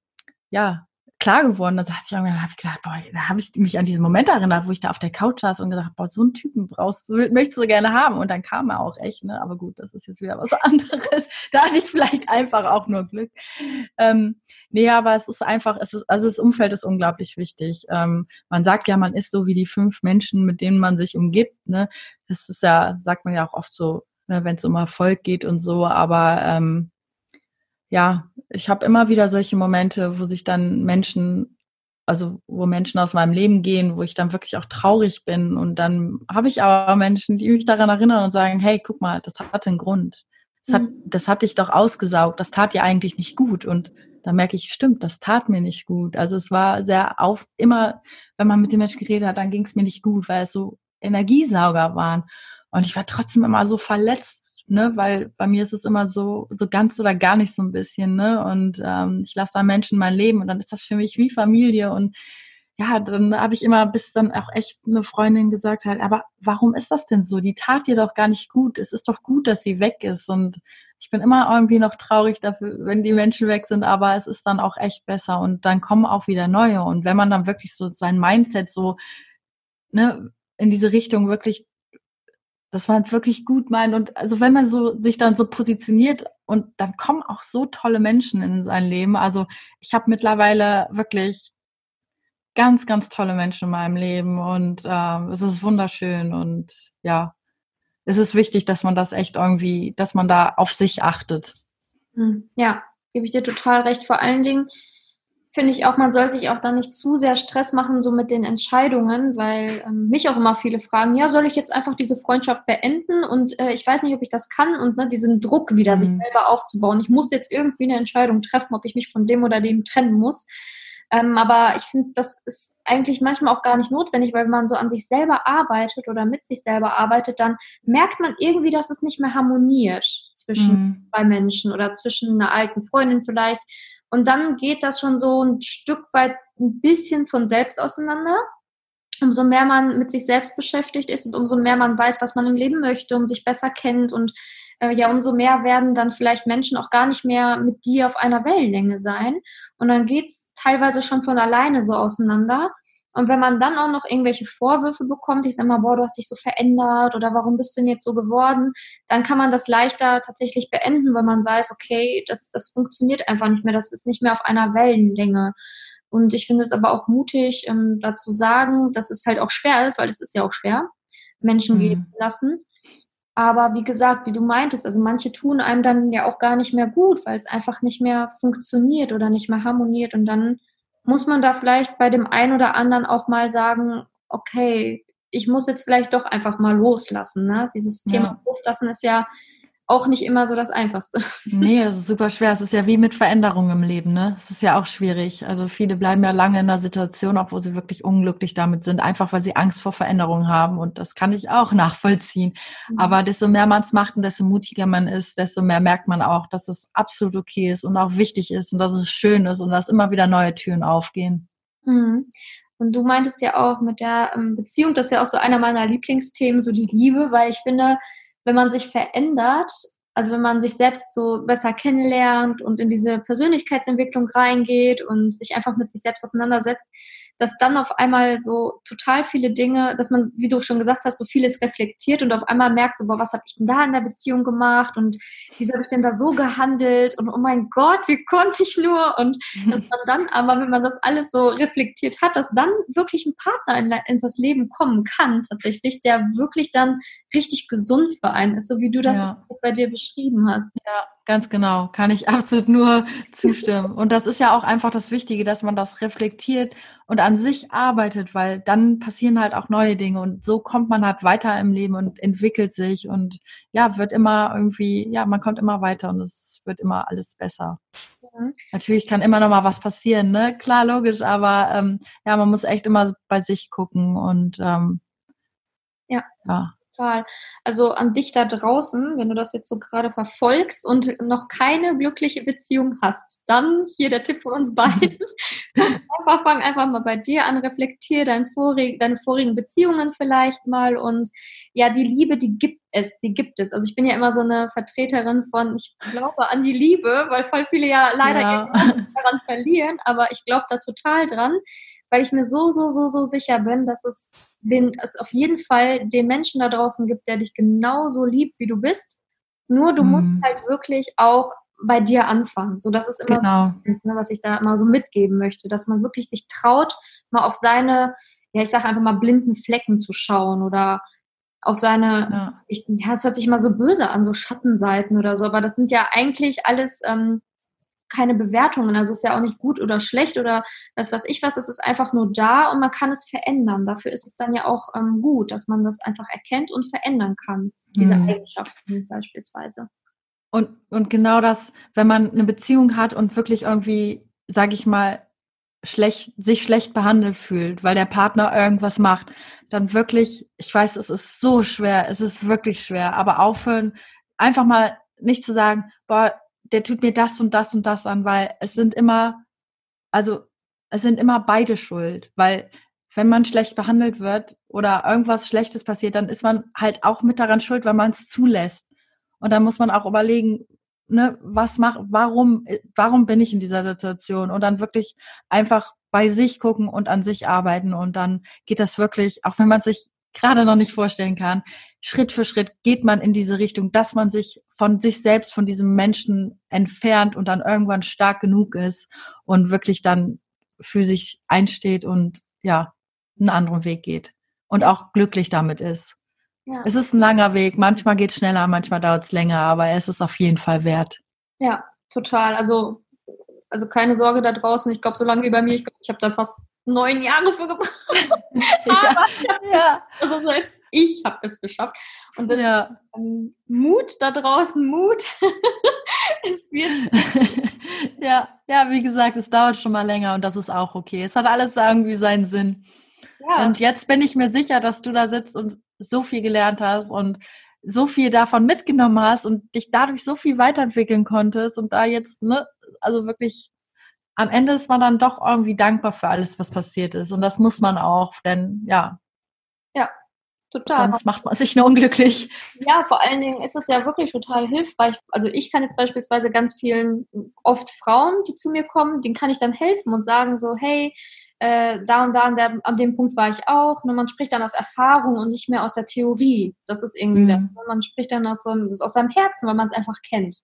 Speaker 2: ja, klar geworden. Da ich irgendwann, habe ich gedacht, boah, da habe ich mich an diesen Moment erinnert, wo ich da auf der Couch saß und gesagt, boah, so einen Typen brauchst du, möchtest du gerne haben. Und dann kam er auch echt, ne? Aber gut, das ist jetzt wieder was anderes. da hatte ich vielleicht einfach auch nur Glück. Ähm, nee, aber es ist einfach, es ist, also das Umfeld ist unglaublich wichtig. Ähm, man sagt ja, man ist so wie die fünf Menschen, mit denen man sich umgibt, ne? Das ist ja, sagt man ja auch oft so, ne, wenn es um Erfolg geht und so, aber ähm, ja, ich habe immer wieder solche Momente, wo sich dann Menschen, also wo Menschen aus meinem Leben gehen, wo ich dann wirklich auch traurig bin. Und dann habe ich aber Menschen, die mich daran erinnern und sagen, hey, guck mal, das hatte einen Grund. Das hat, mhm. das hat dich doch ausgesaugt. Das tat dir eigentlich nicht gut. Und da merke ich, stimmt, das tat mir nicht gut. Also es war sehr auf, immer, wenn man mit den Menschen geredet hat, dann ging es mir nicht gut, weil es so Energiesauger waren. Und ich war trotzdem immer so verletzt ne, weil bei mir ist es immer so, so ganz oder gar nicht so ein bisschen, ne? Und ähm, ich lasse da Menschen mein Leben und dann ist das für mich wie Familie und ja, dann habe ich immer bis dann auch echt eine Freundin gesagt halt, aber warum ist das denn so? Die tat dir doch gar nicht gut. Es ist doch gut, dass sie weg ist und ich bin immer irgendwie noch traurig dafür, wenn die Menschen weg sind, aber es ist dann auch echt besser und dann kommen auch wieder neue und wenn man dann wirklich so sein Mindset so ne, in diese Richtung wirklich dass man es wirklich gut meint. Und also wenn man so sich dann so positioniert und dann kommen auch so tolle Menschen in sein Leben. Also ich habe mittlerweile wirklich ganz, ganz tolle Menschen in meinem Leben und äh, es ist wunderschön und ja, es ist wichtig, dass man das echt irgendwie, dass man da auf sich achtet.
Speaker 1: Hm, ja, gebe ich dir total recht. Vor allen Dingen finde ich auch, man soll sich auch da nicht zu sehr Stress machen, so mit den Entscheidungen, weil ähm, mich auch immer viele fragen, ja, soll ich jetzt einfach diese Freundschaft beenden? Und äh, ich weiß nicht, ob ich das kann und ne, diesen Druck wieder mhm. sich selber aufzubauen. Ich muss jetzt irgendwie eine Entscheidung treffen, ob ich mich von dem oder dem trennen muss. Ähm, aber ich finde, das ist eigentlich manchmal auch gar nicht notwendig, weil wenn man so an sich selber arbeitet oder mit sich selber arbeitet, dann merkt man irgendwie, dass es nicht mehr harmoniert zwischen mhm. zwei Menschen oder zwischen einer alten Freundin vielleicht. Und dann geht das schon so ein Stück weit ein bisschen von selbst auseinander. Umso mehr man mit sich selbst beschäftigt ist und umso mehr man weiß, was man im Leben möchte, um sich besser kennt und äh, ja, umso mehr werden dann vielleicht Menschen auch gar nicht mehr mit dir auf einer Wellenlänge sein. Und dann geht's teilweise schon von alleine so auseinander. Und wenn man dann auch noch irgendwelche Vorwürfe bekommt, ich sag mal, boah, du hast dich so verändert oder warum bist du denn jetzt so geworden, dann kann man das leichter tatsächlich beenden, weil man weiß, okay, das, das funktioniert einfach nicht mehr, das ist nicht mehr auf einer Wellenlänge. Und ich finde es aber auch mutig, ähm, dazu sagen, dass es halt auch schwer ist, weil es ist ja auch schwer, Menschen mhm. gehen lassen. Aber wie gesagt, wie du meintest, also manche tun einem dann ja auch gar nicht mehr gut, weil es einfach nicht mehr funktioniert oder nicht mehr harmoniert. Und dann muss man da vielleicht bei dem einen oder anderen auch mal sagen, okay, ich muss jetzt vielleicht doch einfach mal loslassen. Ne? Dieses Thema ja. Loslassen ist ja auch nicht immer so das Einfachste.
Speaker 2: Nee, es ist super schwer. Es ist ja wie mit Veränderungen im Leben, ne? Es ist ja auch schwierig. Also viele bleiben ja lange in einer Situation, obwohl sie wirklich unglücklich damit sind, einfach weil sie Angst vor Veränderungen haben. Und das kann ich auch nachvollziehen. Mhm. Aber desto mehr man es macht und desto mutiger man ist, desto mehr merkt man auch, dass es absolut okay ist und auch wichtig ist und dass es schön ist und dass immer wieder neue Türen aufgehen.
Speaker 1: Mhm. Und du meintest ja auch mit der ähm, Beziehung, das ist ja auch so einer meiner Lieblingsthemen, so die Liebe, weil ich finde, wenn man sich verändert, also wenn man sich selbst so besser kennenlernt und in diese Persönlichkeitsentwicklung reingeht und sich einfach mit sich selbst auseinandersetzt, dass dann auf einmal so total viele Dinge, dass man, wie du schon gesagt hast, so vieles reflektiert und auf einmal merkt, so, boah, was habe ich denn da in der Beziehung gemacht und wieso habe ich denn da so gehandelt und oh mein Gott, wie konnte ich nur? Und dass man dann aber, wenn man das alles so reflektiert hat, dass dann wirklich ein Partner in, in das Leben kommen kann, tatsächlich, der wirklich dann richtig gesund für einen ist, so wie du das ja. bei dir beschrieben hast.
Speaker 2: Ja, ganz genau. Kann ich absolut nur zustimmen. Und das ist ja auch einfach das Wichtige, dass man das reflektiert und an sich arbeitet, weil dann passieren halt auch neue Dinge und so kommt man halt weiter im Leben und entwickelt sich und ja, wird immer irgendwie, ja, man kommt immer weiter und es wird immer alles besser. Mhm. Natürlich kann immer noch mal was passieren, ne? Klar, logisch, aber ähm, ja, man muss echt immer bei sich gucken und ähm,
Speaker 1: ja. ja total. Also an dich da draußen, wenn du das jetzt so gerade verfolgst und noch keine glückliche Beziehung hast, dann hier der Tipp von uns beiden. einfach fang einfach mal bei dir an, reflektier dein vorig, deine vorigen Beziehungen vielleicht mal und ja, die Liebe, die gibt es, die gibt es. Also ich bin ja immer so eine Vertreterin von, ich glaube an die Liebe, weil voll viele ja leider ja. daran verlieren, aber ich glaube da total dran weil ich mir so, so, so, so sicher bin, dass es, den, es auf jeden Fall den Menschen da draußen gibt, der dich genauso liebt, wie du bist. Nur du mhm. musst halt wirklich auch bei dir anfangen. So, das ist immer genau. so, ne, was ich da immer so mitgeben möchte, dass man wirklich sich traut, mal auf seine, ja, ich sage einfach mal blinden Flecken zu schauen oder auf seine, ja. Ich, ja, es hört sich immer so böse an, so Schattenseiten oder so, aber das sind ja eigentlich alles ähm, keine Bewertungen. Also es ist ja auch nicht gut oder schlecht oder das was ich was. Es ist einfach nur da und man kann es verändern. Dafür ist es dann ja auch ähm, gut, dass man das einfach erkennt und verändern kann. Diese mhm. Eigenschaften beispielsweise.
Speaker 2: Und, und genau das, wenn man eine Beziehung hat und wirklich irgendwie, sage ich mal, schlecht, sich schlecht behandelt fühlt, weil der Partner irgendwas macht, dann wirklich, ich weiß, es ist so schwer, es ist wirklich schwer, aber aufhören, einfach mal nicht zu sagen, boah, der tut mir das und das und das an, weil es sind immer, also es sind immer beide schuld, weil wenn man schlecht behandelt wird oder irgendwas Schlechtes passiert, dann ist man halt auch mit daran schuld, weil man es zulässt. Und dann muss man auch überlegen, ne, was macht, warum, warum bin ich in dieser Situation? Und dann wirklich einfach bei sich gucken und an sich arbeiten. Und dann geht das wirklich, auch wenn man sich gerade noch nicht vorstellen kann. Schritt für Schritt geht man in diese Richtung, dass man sich von sich selbst, von diesem Menschen entfernt und dann irgendwann stark genug ist und wirklich dann für sich einsteht und ja, einen anderen Weg geht und auch glücklich damit ist. Ja. Es ist ein langer Weg. Manchmal geht es schneller, manchmal dauert es länger, aber es ist auf jeden Fall wert.
Speaker 1: Ja, total. Also, also keine Sorge da draußen. Ich glaube, so lange wie bei mir, ich glaube, ich habe da fast neun Jahre für gebraucht. aber ich ja. also selbst ich habe es geschafft. Und das ja. ähm, Mut da draußen, Mut.
Speaker 2: es wird. ja, ja, wie gesagt, es dauert schon mal länger und das ist auch okay. Es hat alles irgendwie seinen Sinn. Ja. Und jetzt bin ich mir sicher, dass du da sitzt und so viel gelernt hast und so viel davon mitgenommen hast und dich dadurch so viel weiterentwickeln konntest und da jetzt, ne, also wirklich am Ende ist man dann doch irgendwie dankbar für alles, was passiert ist. Und das muss man auch, denn ja.
Speaker 1: Ja, total.
Speaker 2: Sonst macht man sich nur unglücklich.
Speaker 1: Ja, vor allen Dingen ist es ja wirklich total hilfreich. Also ich kann jetzt beispielsweise ganz vielen, oft Frauen, die zu mir kommen, denen kann ich dann helfen und sagen so, hey, äh, da und da an, der, an dem Punkt war ich auch. Nur man spricht dann aus Erfahrung und nicht mehr aus der Theorie. Das ist irgendwie, mhm. der, man spricht dann aus, so, aus seinem Herzen, weil man es einfach kennt.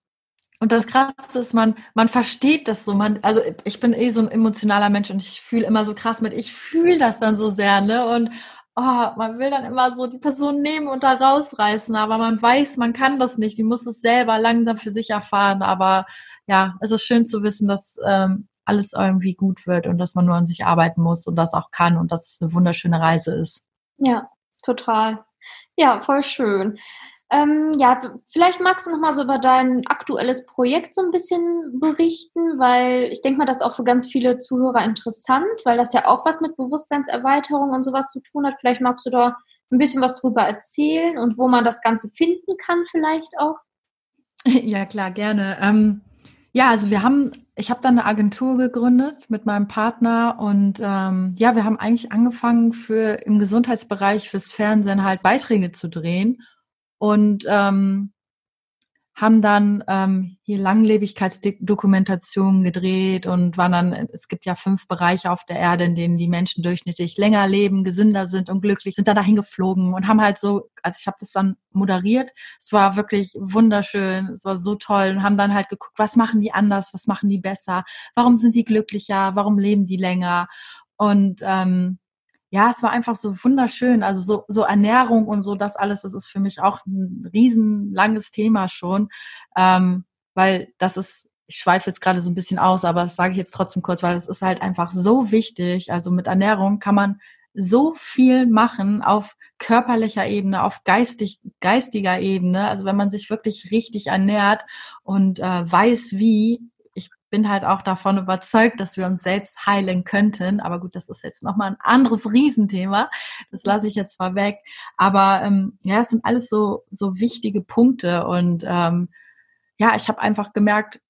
Speaker 2: Und das Krasse ist, man, man versteht das so. Man, also ich bin eh so ein emotionaler Mensch und ich fühle immer so krass mit. Ich fühle das dann so sehr, ne? Und oh, man will dann immer so die Person nehmen und da rausreißen, aber man weiß, man kann das nicht. Die muss es selber langsam für sich erfahren. Aber ja, es ist schön zu wissen, dass ähm, alles irgendwie gut wird und dass man nur an sich arbeiten muss und das auch kann und dass es eine wunderschöne Reise ist.
Speaker 1: Ja, total. Ja, voll schön. Ähm, ja, vielleicht magst du noch mal so über dein aktuelles Projekt so ein bisschen berichten, weil ich denke mal, das ist auch für ganz viele Zuhörer interessant, weil das ja auch was mit Bewusstseinserweiterung und sowas zu tun hat. Vielleicht magst du da ein bisschen was drüber erzählen und wo man das Ganze finden kann vielleicht auch.
Speaker 2: Ja, klar, gerne. Ähm, ja, also wir haben, ich habe dann eine Agentur gegründet mit meinem Partner und ähm, ja, wir haben eigentlich angefangen für im Gesundheitsbereich fürs Fernsehen halt Beiträge zu drehen und ähm, haben dann ähm, hier Langlebigkeitsdokumentationen gedreht und waren dann, es gibt ja fünf Bereiche auf der Erde, in denen die Menschen durchschnittlich länger leben, gesünder sind und glücklich, sind dann dahin geflogen und haben halt so, also ich habe das dann moderiert, es war wirklich wunderschön, es war so toll und haben dann halt geguckt, was machen die anders, was machen die besser, warum sind die glücklicher, warum leben die länger? Und ähm, ja, es war einfach so wunderschön. Also so, so Ernährung und so, das alles, das ist für mich auch ein riesenlanges Thema schon, ähm, weil das ist, ich schweife jetzt gerade so ein bisschen aus, aber das sage ich jetzt trotzdem kurz, weil es ist halt einfach so wichtig. Also mit Ernährung kann man so viel machen auf körperlicher Ebene, auf geistig, geistiger Ebene. Also wenn man sich wirklich richtig ernährt und äh, weiß wie, bin halt auch davon überzeugt, dass wir uns selbst heilen könnten. Aber gut, das ist jetzt nochmal ein anderes Riesenthema. Das lasse ich jetzt mal weg. Aber ähm, ja, es sind alles so, so wichtige Punkte. Und ähm, ja, ich habe einfach gemerkt,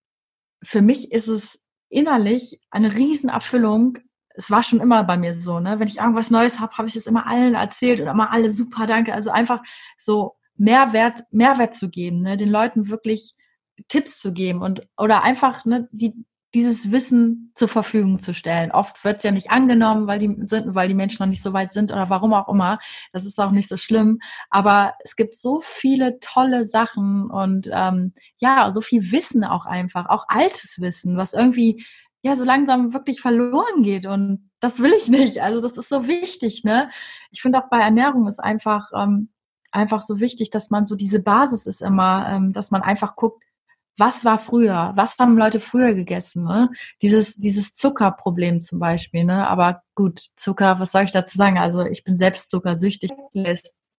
Speaker 2: für mich ist es innerlich eine Riesenerfüllung. Es war schon immer bei mir so, ne? Wenn ich irgendwas Neues habe, habe ich es immer allen erzählt und immer alle super, danke. Also einfach so Mehrwert, Mehrwert zu geben, ne? den Leuten wirklich Tipps zu geben und oder einfach ne, die, dieses Wissen zur Verfügung zu stellen. Oft wird es ja nicht angenommen, weil die sind, weil die Menschen noch nicht so weit sind oder warum auch immer. Das ist auch nicht so schlimm. Aber es gibt so viele tolle Sachen und ähm, ja, so viel Wissen auch einfach, auch altes Wissen, was irgendwie ja so langsam wirklich verloren geht. Und das will ich nicht. Also das ist so wichtig, ne? Ich finde auch bei Ernährung ist einfach ähm, einfach so wichtig, dass man so diese Basis ist immer, ähm, dass man einfach guckt, was war früher? Was haben Leute früher gegessen? Ne? Dieses, dieses Zuckerproblem zum Beispiel. Ne? Aber gut, Zucker, was soll ich dazu sagen? Also ich bin selbst zuckersüchtig.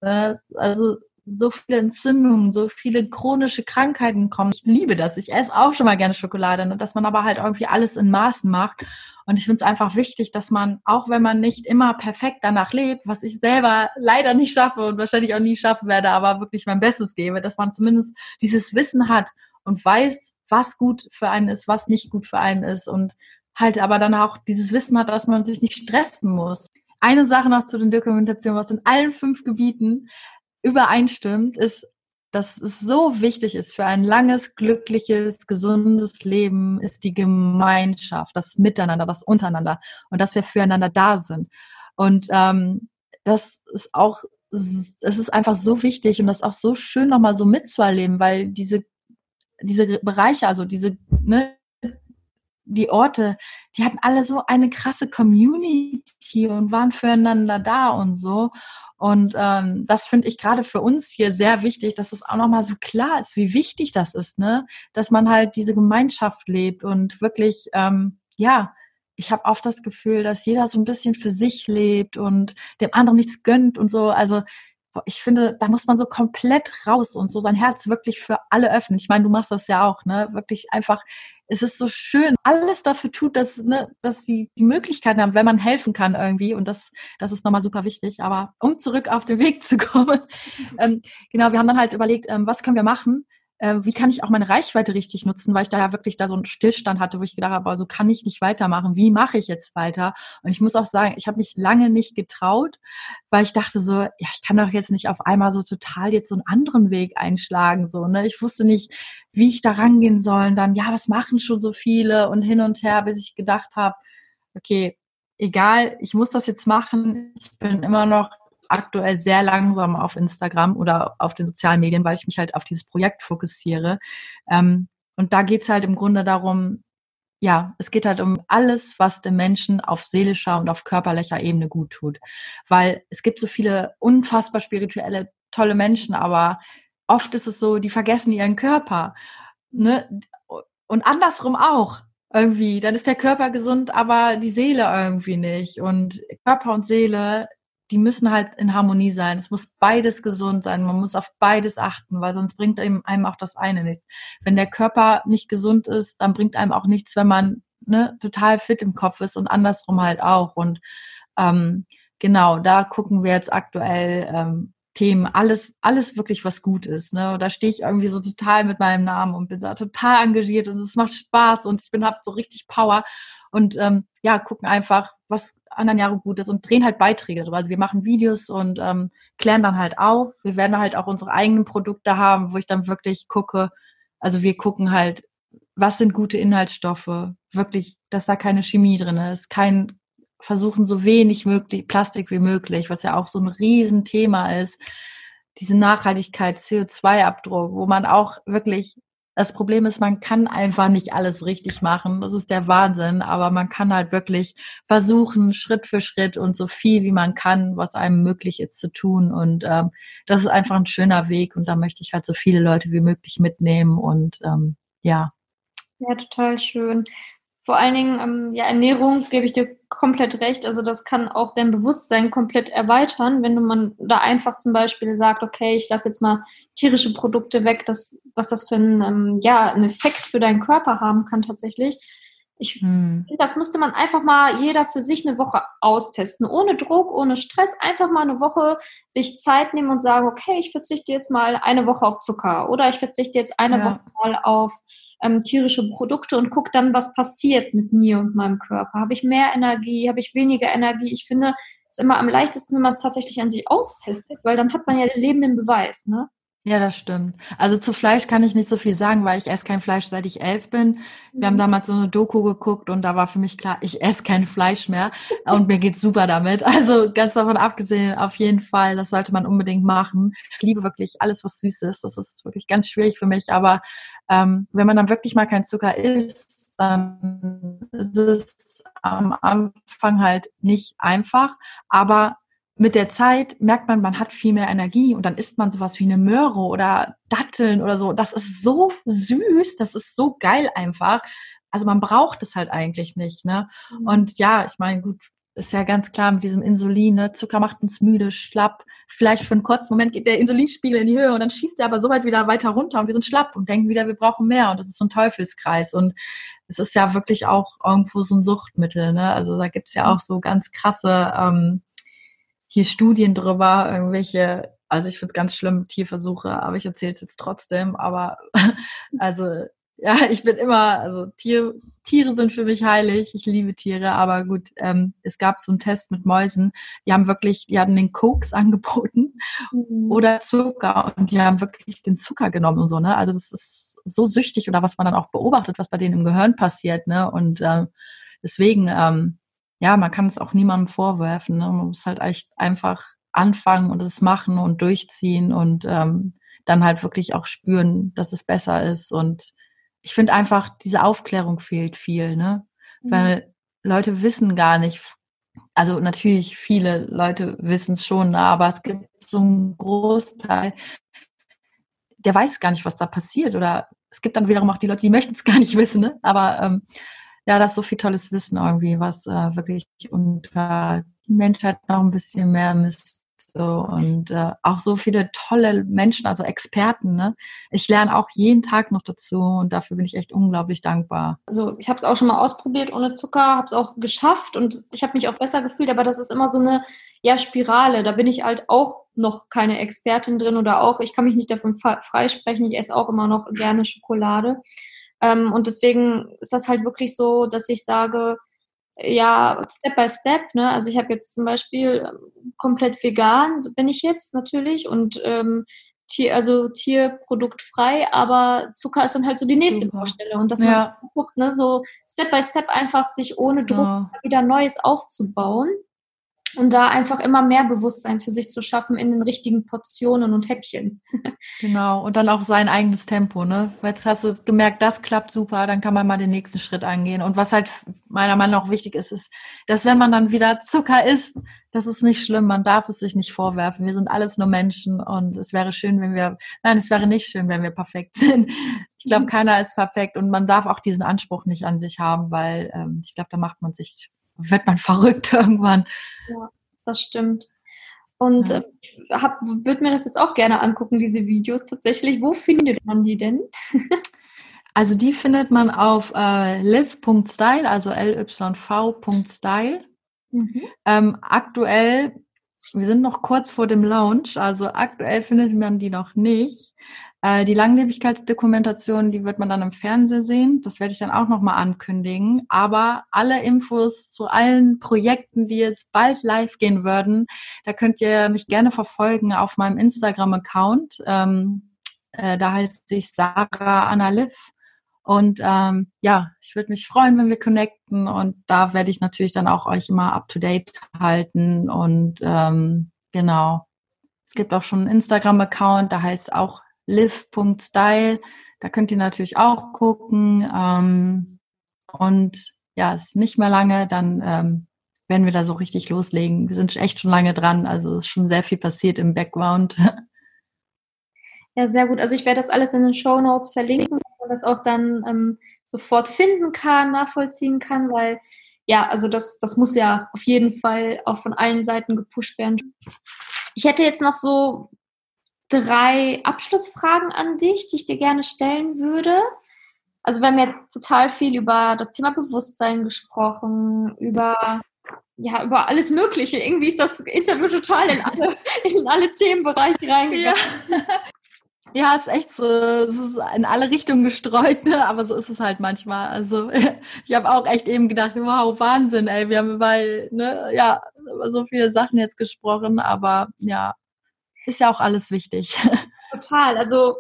Speaker 2: Ne? Also so viele Entzündungen, so viele chronische Krankheiten kommen. Ich liebe das. Ich esse auch schon mal gerne Schokolade, ne? dass man aber halt irgendwie alles in Maßen macht. Und ich finde es einfach wichtig, dass man, auch wenn man nicht immer perfekt danach lebt, was ich selber leider nicht schaffe und wahrscheinlich auch nie schaffen werde, aber wirklich mein Bestes gebe, dass man zumindest dieses Wissen hat und weiß, was gut für einen ist, was nicht gut für einen ist und halt aber dann auch dieses Wissen hat, dass man sich nicht stressen muss. Eine Sache noch zu den Dokumentationen, was in allen fünf Gebieten übereinstimmt, ist, dass es so wichtig ist für ein langes, glückliches, gesundes Leben, ist die Gemeinschaft, das Miteinander, das Untereinander und dass wir füreinander da sind. Und ähm, das ist auch, es ist einfach so wichtig und das auch so schön nochmal so mitzuerleben, weil diese diese Bereiche, also diese, ne, die Orte, die hatten alle so eine krasse Community und waren füreinander da und so. Und ähm, das finde ich gerade für uns hier sehr wichtig, dass es auch nochmal so klar ist, wie wichtig das ist, ne? Dass man halt diese Gemeinschaft lebt und wirklich, ähm, ja, ich habe oft das Gefühl, dass jeder so ein bisschen für sich lebt und dem anderen nichts gönnt und so. Also ich finde, da muss man so komplett raus und so sein Herz wirklich für alle öffnen. Ich meine, du machst das ja auch, ne? Wirklich einfach, es ist so schön, alles dafür tut, dass, ne, dass sie die Möglichkeiten haben, wenn man helfen kann irgendwie. Und das, das ist nochmal super wichtig. Aber um zurück auf den Weg zu kommen, ähm, genau, wir haben dann halt überlegt, ähm, was können wir machen? Äh, wie kann ich auch meine Reichweite richtig nutzen, weil ich da ja wirklich da so einen Stillstand hatte, wo ich gedacht habe, so kann ich nicht weitermachen. Wie mache ich jetzt weiter? Und ich muss auch sagen, ich habe mich lange nicht getraut, weil ich dachte so, ja, ich kann doch jetzt nicht auf einmal so total jetzt so einen anderen Weg einschlagen, so, ne? Ich wusste nicht, wie ich da rangehen soll. Und dann, ja, was machen schon so viele und hin und her, bis ich gedacht habe, okay, egal, ich muss das jetzt machen. Ich bin immer noch aktuell sehr langsam auf Instagram oder auf den sozialen Medien, weil ich mich halt auf dieses Projekt fokussiere. Ähm, und da geht's halt im Grunde darum, ja, es geht halt um alles, was dem Menschen auf seelischer und auf körperlicher Ebene gut tut. Weil es gibt so viele unfassbar spirituelle, tolle Menschen, aber oft ist es so, die vergessen ihren Körper. Ne? Und andersrum auch irgendwie. Dann ist der Körper gesund, aber die Seele irgendwie nicht. Und Körper und Seele die müssen halt in Harmonie sein. Es muss beides gesund sein. Man muss auf beides achten, weil sonst bringt einem, auch das eine nichts. Wenn der Körper nicht gesund ist, dann bringt einem auch nichts, wenn man ne, total fit im Kopf ist und andersrum halt auch. Und ähm, genau, da gucken wir jetzt aktuell ähm, Themen, alles, alles wirklich, was gut ist. Ne? Da stehe ich irgendwie so total mit meinem Namen und bin da total engagiert und es macht Spaß und ich bin hab so richtig Power und ähm, ja, gucken einfach, was anderen Jahre gut ist und drehen halt Beiträge darüber. Also wir machen Videos und ähm, klären dann halt auf. Wir werden halt auch unsere eigenen Produkte haben, wo ich dann wirklich gucke, also wir gucken halt, was sind gute Inhaltsstoffe, wirklich, dass da keine Chemie drin ist, kein versuchen so wenig möglich Plastik wie möglich, was ja auch so ein Riesenthema ist. Diese Nachhaltigkeit, CO2-Abdruck, wo man auch wirklich das Problem ist, man kann einfach nicht alles richtig machen. Das ist der Wahnsinn. Aber man kann halt wirklich versuchen, Schritt für Schritt und so viel wie man kann, was einem möglich ist zu tun. Und ähm, das ist einfach ein schöner Weg. Und da möchte ich halt so viele Leute wie möglich mitnehmen. Und ähm, ja.
Speaker 1: Ja, total schön. Vor allen Dingen, ähm, ja, Ernährung gebe ich dir komplett recht. Also das kann auch dein Bewusstsein komplett erweitern, wenn du man da einfach zum Beispiel sagt, okay, ich lasse jetzt mal tierische Produkte weg, das, was das für ein, ähm, ja, einen Effekt für deinen Körper haben kann tatsächlich. Ich hm. das müsste man einfach mal jeder für sich eine Woche austesten. Ohne Druck, ohne Stress. Einfach mal eine Woche sich Zeit nehmen und sagen, okay, ich verzichte jetzt mal eine Woche auf Zucker oder ich verzichte jetzt eine ja. Woche mal auf ähm, tierische Produkte und gucke dann, was passiert mit mir und meinem Körper. Habe ich mehr Energie? Habe ich weniger Energie? Ich finde es immer am leichtesten, wenn man es tatsächlich an sich austestet, weil dann hat man ja den lebenden Beweis. Ne?
Speaker 2: Ja, das stimmt. Also zu Fleisch kann ich nicht so viel sagen, weil ich esse kein Fleisch, seit ich elf bin. Wir mhm. haben damals so eine Doku geguckt und da war für mich klar, ich esse kein Fleisch mehr und mir geht's super damit. Also ganz davon abgesehen, auf jeden Fall, das sollte man unbedingt machen. Ich liebe wirklich alles, was süß ist. Das ist wirklich ganz schwierig für mich. Aber ähm, wenn man dann wirklich mal kein Zucker isst, dann ist es am Anfang halt nicht einfach. Aber mit der Zeit merkt man, man hat viel mehr Energie und dann isst man sowas wie eine Möhre oder Datteln oder so. Das ist so süß, das ist so geil einfach. Also man braucht es halt eigentlich nicht, ne? Mhm. Und ja, ich meine, gut, ist ja ganz klar mit diesem Insulin, ne? Zucker macht uns müde, schlapp. Vielleicht für einen kurzen Moment geht der Insulinspiegel in die Höhe und dann schießt er aber so weit wieder weiter runter und wir sind schlapp und denken wieder, wir brauchen mehr. Und das ist so ein Teufelskreis. Und es ist ja wirklich auch irgendwo so ein Suchtmittel, ne? Also da gibt's ja mhm. auch so ganz krasse ähm, hier Studien drüber, irgendwelche, also ich finde es ganz schlimm, Tierversuche, aber ich erzähle es jetzt trotzdem. Aber also ja, ich bin immer, also Tier, Tiere sind für mich heilig, ich liebe Tiere, aber gut, ähm, es gab so einen Test mit Mäusen, die haben wirklich, die hatten den Koks angeboten mhm. oder Zucker und die haben wirklich den Zucker genommen und so, ne? Also das ist so süchtig oder was man dann auch beobachtet, was bei denen im Gehirn passiert, ne? Und äh, deswegen, ähm, ja, man kann es auch niemandem vorwerfen. Ne? Man muss halt echt einfach anfangen und es machen und durchziehen und ähm, dann halt wirklich auch spüren, dass es besser ist und ich finde einfach, diese Aufklärung fehlt viel, ne? Mhm. Weil Leute wissen gar nicht, also natürlich viele Leute wissen es schon, ne? aber es gibt so einen Großteil, der weiß gar nicht, was da passiert. Oder es gibt dann wiederum auch die Leute, die möchten es gar nicht wissen, ne? Aber ähm, ja, das ist so viel tolles Wissen irgendwie, was äh, wirklich unter die Menschheit noch ein bisschen mehr müsste und äh, auch so viele tolle Menschen, also Experten. Ne? Ich lerne auch jeden Tag noch dazu und dafür bin ich echt unglaublich dankbar.
Speaker 1: Also ich habe es auch schon mal ausprobiert ohne Zucker, habe es auch geschafft und ich habe mich auch besser gefühlt, aber das ist immer so eine ja, Spirale. Da bin ich halt auch noch keine Expertin drin oder auch, ich kann mich nicht davon freisprechen, ich esse auch immer noch gerne Schokolade. Ähm, und deswegen ist das halt wirklich so, dass ich sage, ja, Step by Step. Ne? Also ich habe jetzt zum Beispiel ähm, komplett vegan, bin ich jetzt natürlich und ähm, Tier, also tierproduktfrei, aber Zucker ist dann halt so die nächste Super. Baustelle. Und dass ja. man guckt, ne, so Step by Step einfach sich ohne Druck ja. wieder Neues aufzubauen und da einfach immer mehr Bewusstsein für sich zu schaffen in den richtigen Portionen und Häppchen.
Speaker 2: genau, und dann auch sein eigenes Tempo, ne? Weil jetzt hast du gemerkt, das klappt super, dann kann man mal den nächsten Schritt angehen. Und was halt meiner Meinung nach wichtig ist, ist, dass wenn man dann wieder Zucker isst, das ist nicht schlimm, man darf es sich nicht vorwerfen. Wir sind alles nur Menschen und es wäre schön, wenn wir, nein, es wäre nicht schön, wenn wir perfekt sind. Ich glaube, keiner ist perfekt und man darf auch diesen Anspruch nicht an sich haben, weil ähm, ich glaube, da macht man sich wird man verrückt irgendwann.
Speaker 1: Ja, das stimmt. Und ja. äh, würde mir das jetzt auch gerne angucken, diese Videos tatsächlich. Wo findet man die denn?
Speaker 2: also die findet man auf äh, live.style, also lyv.style. Mhm. Ähm, aktuell, wir sind noch kurz vor dem Launch, also aktuell findet man die noch nicht. Äh, die Langlebigkeitsdokumentation, die wird man dann im Fernsehen sehen. Das werde ich dann auch nochmal ankündigen. Aber alle Infos zu allen Projekten, die jetzt bald live gehen würden, da könnt ihr mich gerne verfolgen auf meinem Instagram-Account. Ähm, äh, da heißt sich Sarah Anna Liv. Und ähm, ja, ich würde mich freuen, wenn wir connecten. Und da werde ich natürlich dann auch euch immer up to date halten. Und ähm, genau. Es gibt auch schon einen Instagram-Account, da heißt auch live.style. Da könnt ihr natürlich auch gucken. Ähm, und ja, ist nicht mehr lange, dann ähm, werden wir da so richtig loslegen. Wir sind echt schon lange dran, also ist schon sehr viel passiert im Background.
Speaker 1: Ja, sehr gut. Also ich werde das alles in den Show Notes verlinken, man das auch dann ähm, sofort finden kann, nachvollziehen kann, weil ja, also das, das muss ja auf jeden Fall auch von allen Seiten gepusht werden. Ich hätte jetzt noch so drei Abschlussfragen an dich, die ich dir gerne stellen würde. Also wir haben jetzt total viel über das Thema Bewusstsein gesprochen, über ja, über alles Mögliche. Irgendwie ist das Interview total in alle, in alle Themenbereiche reingegangen.
Speaker 2: Ja. Ja, ist echt so, es ist in alle Richtungen gestreut, ne? aber so ist es halt manchmal. Also ich habe auch echt eben gedacht, wow, Wahnsinn, ey, wir haben über, ne, ja, über so viele Sachen jetzt gesprochen, aber ja, ist ja auch alles wichtig.
Speaker 1: Total. Also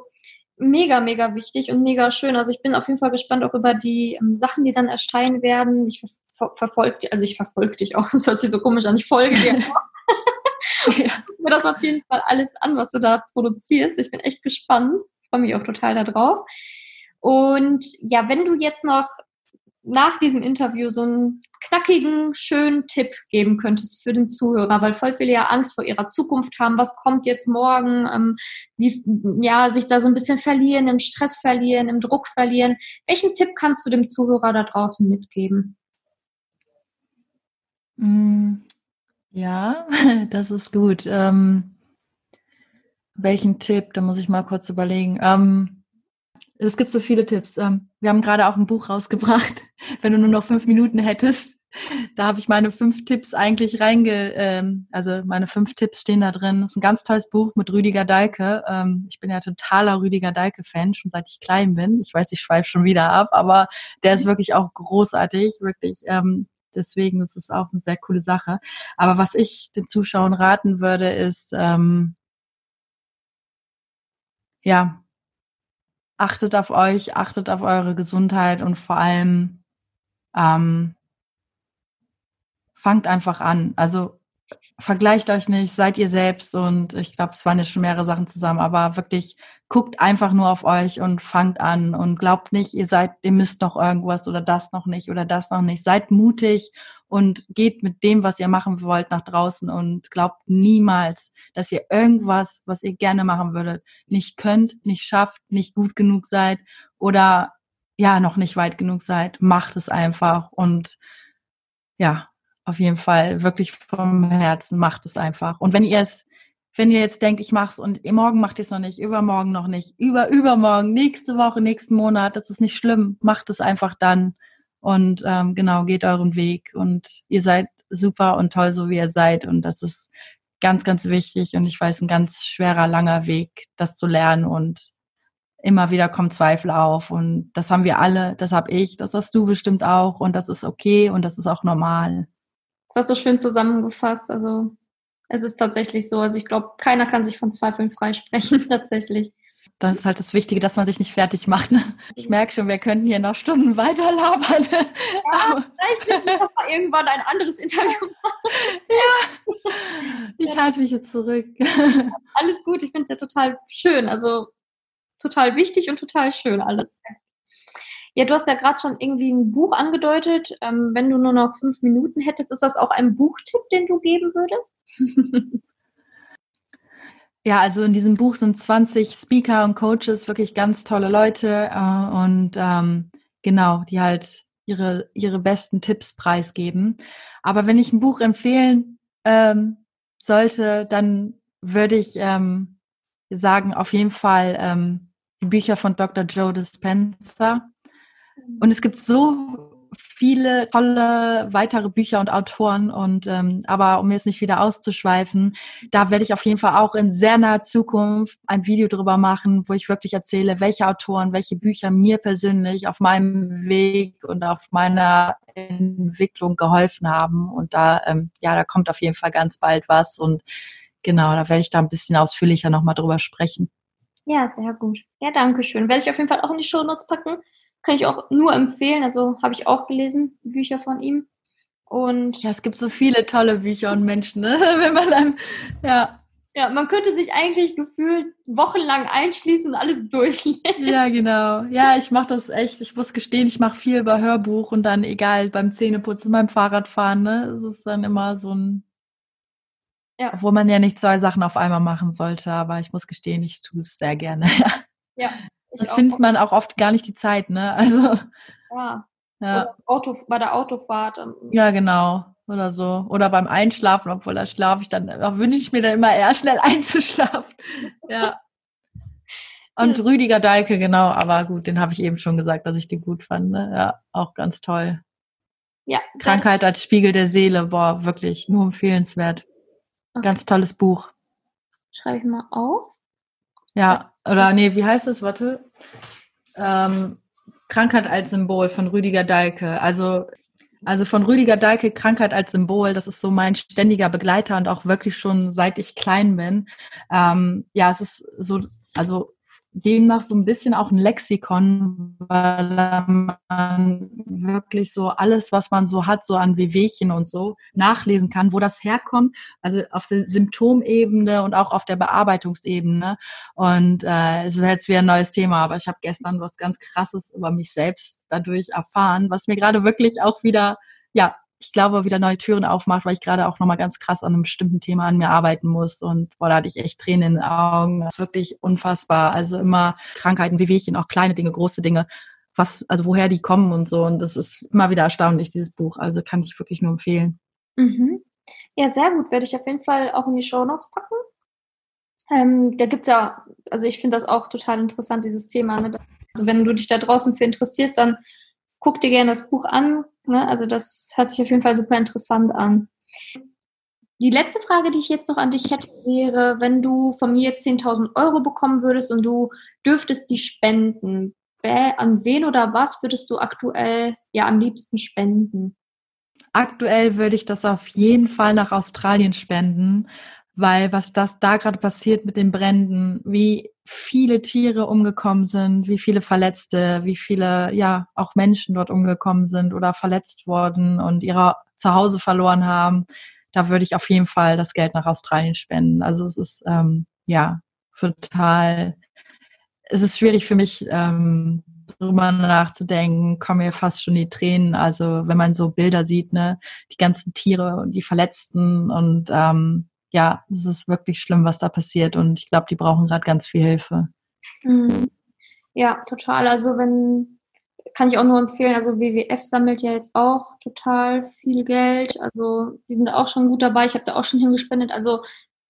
Speaker 1: mega, mega wichtig und mega schön. Also ich bin auf jeden Fall gespannt auch über die ähm, Sachen, die dann erscheinen werden. Ich ver verfolge, also ich verfolge dich auch, das hört sich so komisch an, ich folge dir auch. ja. Mir das auf jeden Fall alles an, was du da produzierst. Ich bin echt gespannt, freue mich auch total darauf. Und ja, wenn du jetzt noch nach diesem Interview so einen knackigen, schönen Tipp geben könntest für den Zuhörer, weil voll viele ja Angst vor ihrer Zukunft haben, was kommt jetzt morgen, ähm, die ja sich da so ein bisschen verlieren, im Stress verlieren, im Druck verlieren. Welchen Tipp kannst du dem Zuhörer da draußen mitgeben?
Speaker 2: Ja, das ist gut. Ähm, welchen Tipp? Da muss ich mal kurz überlegen. Ähm, es gibt so viele Tipps. Ähm, wir haben gerade auch ein Buch rausgebracht. Wenn du nur noch fünf Minuten hättest, da habe ich meine fünf Tipps eigentlich reinge, ähm, also meine fünf Tipps stehen da drin. Das ist ein ganz tolles Buch mit Rüdiger Dahlke. Ähm, ich bin ja totaler Rüdiger Dahlke-Fan, schon seit ich klein bin. Ich weiß, ich schweife schon wieder ab, aber der ist wirklich auch großartig, wirklich. Deswegen ist es auch eine sehr coole Sache. Aber was ich den Zuschauern raten würde, ist, ja, achtet auf euch, achtet auf eure Gesundheit und vor allem ähm, fangt einfach an. Also vergleicht euch nicht, seid ihr selbst und ich glaube, es waren ja schon mehrere Sachen zusammen, aber wirklich guckt einfach nur auf euch und fangt an und glaubt nicht, ihr seid, ihr müsst noch irgendwas oder das noch nicht oder das noch nicht. Seid mutig und geht mit dem, was ihr machen wollt, nach draußen und glaubt niemals, dass ihr irgendwas, was ihr gerne machen würdet, nicht könnt, nicht schafft, nicht gut genug seid oder ja, noch nicht weit genug seid. Macht es einfach und ja, auf jeden Fall wirklich vom Herzen macht es einfach. Und wenn ihr es, wenn ihr jetzt denkt, ich mach's und morgen macht ihr es noch nicht, übermorgen noch nicht, über übermorgen, nächste Woche, nächsten Monat, das ist nicht schlimm. Macht es einfach dann und ähm, genau geht euren Weg und ihr seid super und toll, so wie ihr seid und das ist ganz, ganz wichtig und ich weiß ein ganz schwerer, langer Weg, das zu lernen und immer wieder kommen Zweifel auf und das haben wir alle, das habe ich, das hast du bestimmt auch und das ist okay und das ist auch normal.
Speaker 1: Das hast du schön zusammengefasst. Also es ist tatsächlich so. Also ich glaube, keiner kann sich von Zweifeln freisprechen, tatsächlich.
Speaker 2: Das ist halt das Wichtige, dass man sich nicht fertig macht. Ne? Ich merke schon, wir könnten hier noch Stunden weiter labern.
Speaker 1: Ja, vielleicht müssen wir mal irgendwann ein anderes Interview machen.
Speaker 2: Ja, ich halte mich jetzt zurück.
Speaker 1: Alles gut, ich finde es ja total schön. Also total wichtig und total schön alles. Ja, du hast ja gerade schon irgendwie ein Buch angedeutet. Ähm, wenn du nur noch fünf Minuten hättest, ist das auch ein Buchtipp, den du geben würdest?
Speaker 2: ja, also in diesem Buch sind 20 Speaker und Coaches, wirklich ganz tolle Leute äh, und ähm, genau, die halt ihre, ihre besten Tipps preisgeben. Aber wenn ich ein Buch empfehlen ähm, sollte, dann würde ich ähm, sagen, auf jeden Fall ähm, die Bücher von Dr. Joe Dispenza. Und es gibt so viele tolle weitere Bücher und Autoren und ähm, aber um jetzt nicht wieder auszuschweifen, da werde ich auf jeden Fall auch in sehr naher Zukunft ein Video drüber machen, wo ich wirklich erzähle, welche Autoren, welche Bücher mir persönlich auf meinem Weg und auf meiner Entwicklung geholfen haben und da ähm, ja, da kommt auf jeden Fall ganz bald was und genau, da werde ich da ein bisschen ausführlicher nochmal drüber sprechen.
Speaker 1: Ja, sehr gut. Ja, danke schön. Werde ich auf jeden Fall auch in die Show Notes packen. Kann ich auch nur empfehlen. Also habe ich auch gelesen, Bücher von ihm. Und
Speaker 2: ja, es gibt so viele tolle Bücher und Menschen, ne? wenn man einem, ja.
Speaker 1: Ja, man könnte sich eigentlich gefühlt wochenlang einschließen und alles durchlesen.
Speaker 2: Ja, genau. Ja, ich mache das echt. Ich muss gestehen, ich mache viel über Hörbuch und dann egal beim Zähneputzen, beim Fahrradfahren, ne? Es ist dann immer so ein ja. Obwohl man ja nicht zwei Sachen auf einmal machen sollte, aber ich muss gestehen, ich tue es sehr gerne.
Speaker 1: ja.
Speaker 2: Das findet man auch oft gar nicht die Zeit, ne? Also.
Speaker 1: Ja. ja. Auto, bei der Autofahrt. Ähm,
Speaker 2: ja, genau. Oder so. Oder beim Einschlafen, obwohl da schlafe ich dann, da wünsche ich mir dann immer eher schnell einzuschlafen. Ja. Und Rüdiger Dahlke, genau, aber gut, den habe ich eben schon gesagt, dass ich den gut fand. Ne? Ja, auch ganz toll.
Speaker 1: Ja.
Speaker 2: Krankheit als Spiegel der Seele, boah, wirklich nur empfehlenswert. Okay. Ganz tolles Buch.
Speaker 1: Schreibe ich mal auf.
Speaker 2: Ja, oder nee, wie heißt das? Warte. Ähm, Krankheit als Symbol von Rüdiger Dahlke. Also, also von Rüdiger Dahlke Krankheit als Symbol, das ist so mein ständiger Begleiter und auch wirklich schon seit ich klein bin. Ähm, ja, es ist so, also demnach so ein bisschen auch ein Lexikon, weil man wirklich so alles, was man so hat, so an Wehwehchen und so nachlesen kann, wo das herkommt, also auf der Symptomebene und auch auf der Bearbeitungsebene. Und äh, es wäre jetzt wieder ein neues Thema, aber ich habe gestern was ganz Krasses über mich selbst dadurch erfahren, was mir gerade wirklich auch wieder ja ich glaube, wieder neue Türen aufmacht, weil ich gerade auch nochmal ganz krass an einem bestimmten Thema an mir arbeiten muss. Und boah, da hatte ich echt Tränen in den Augen. Das ist wirklich unfassbar. Also immer Krankheiten, Wehwehchen, auch kleine Dinge, große Dinge. Was, also woher die kommen und so. Und das ist immer wieder erstaunlich, dieses Buch. Also kann ich wirklich nur empfehlen.
Speaker 1: Mhm. Ja, sehr gut. Werde ich auf jeden Fall auch in die Show Notes packen. Ähm, da gibt's ja, also ich finde das auch total interessant, dieses Thema. Ne? Also wenn du dich da draußen für interessierst, dann guck dir gerne das Buch an. Ne? Also das hört sich auf jeden Fall super interessant an. Die letzte Frage, die ich jetzt noch an dich hätte, wäre, wenn du von mir 10.000 Euro bekommen würdest und du dürftest die spenden, an wen oder was würdest du aktuell ja am liebsten spenden?
Speaker 2: Aktuell würde ich das auf jeden Fall nach Australien spenden, weil was das da gerade passiert mit den Bränden, wie viele Tiere umgekommen sind, wie viele Verletzte, wie viele, ja, auch Menschen dort umgekommen sind oder verletzt worden und ihre Zuhause verloren haben. da würde ich auf jeden Fall das Geld nach Australien spenden. Also es ist ähm, ja total, es ist schwierig für mich, ähm, drüber nachzudenken, kommen mir fast schon die Tränen. Also wenn man so Bilder sieht, ne, die ganzen Tiere und die Verletzten und ähm, ja, es ist wirklich schlimm, was da passiert und ich glaube, die brauchen gerade ganz viel Hilfe.
Speaker 1: Mhm. Ja, total. Also wenn kann ich auch nur empfehlen, also WWF sammelt ja jetzt auch total viel Geld. Also die sind auch schon gut dabei. Ich habe da auch schon hingespendet. Also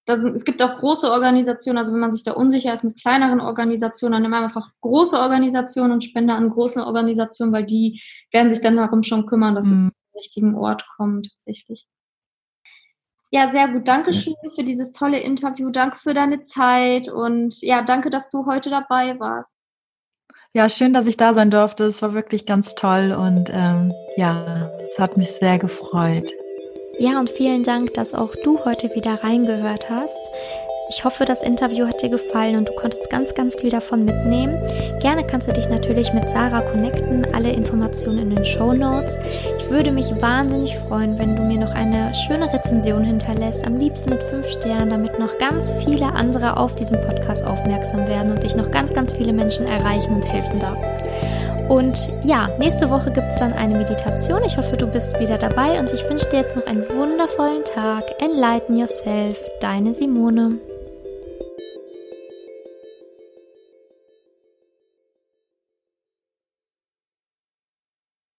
Speaker 1: sind, es gibt auch große Organisationen, also wenn man sich da unsicher ist mit kleineren Organisationen, dann nimm einfach große Organisationen und spende an große Organisationen, weil die werden sich dann darum schon kümmern, dass mhm. es an den richtigen Ort kommt tatsächlich. Ja, sehr gut. Dankeschön ja. für dieses tolle Interview. Danke für deine Zeit und ja, danke, dass du heute dabei warst.
Speaker 2: Ja, schön, dass ich da sein durfte. Es war wirklich ganz toll und ähm, ja, es hat mich sehr gefreut.
Speaker 1: Ja, und vielen Dank, dass auch du heute wieder reingehört hast. Ich hoffe, das Interview hat dir gefallen und du konntest ganz, ganz viel davon mitnehmen. Gerne kannst du dich natürlich mit Sarah connecten, alle Informationen in den Show Notes. Ich würde mich wahnsinnig freuen, wenn du mir noch eine schöne Rezension hinterlässt, am liebsten mit fünf Sternen, damit noch ganz viele andere auf diesen Podcast aufmerksam werden und ich noch ganz, ganz viele Menschen erreichen und helfen darf. Und ja, nächste Woche gibt es dann eine Meditation. Ich hoffe, du bist wieder dabei und ich wünsche dir jetzt noch einen wundervollen Tag. Enlighten yourself, deine Simone.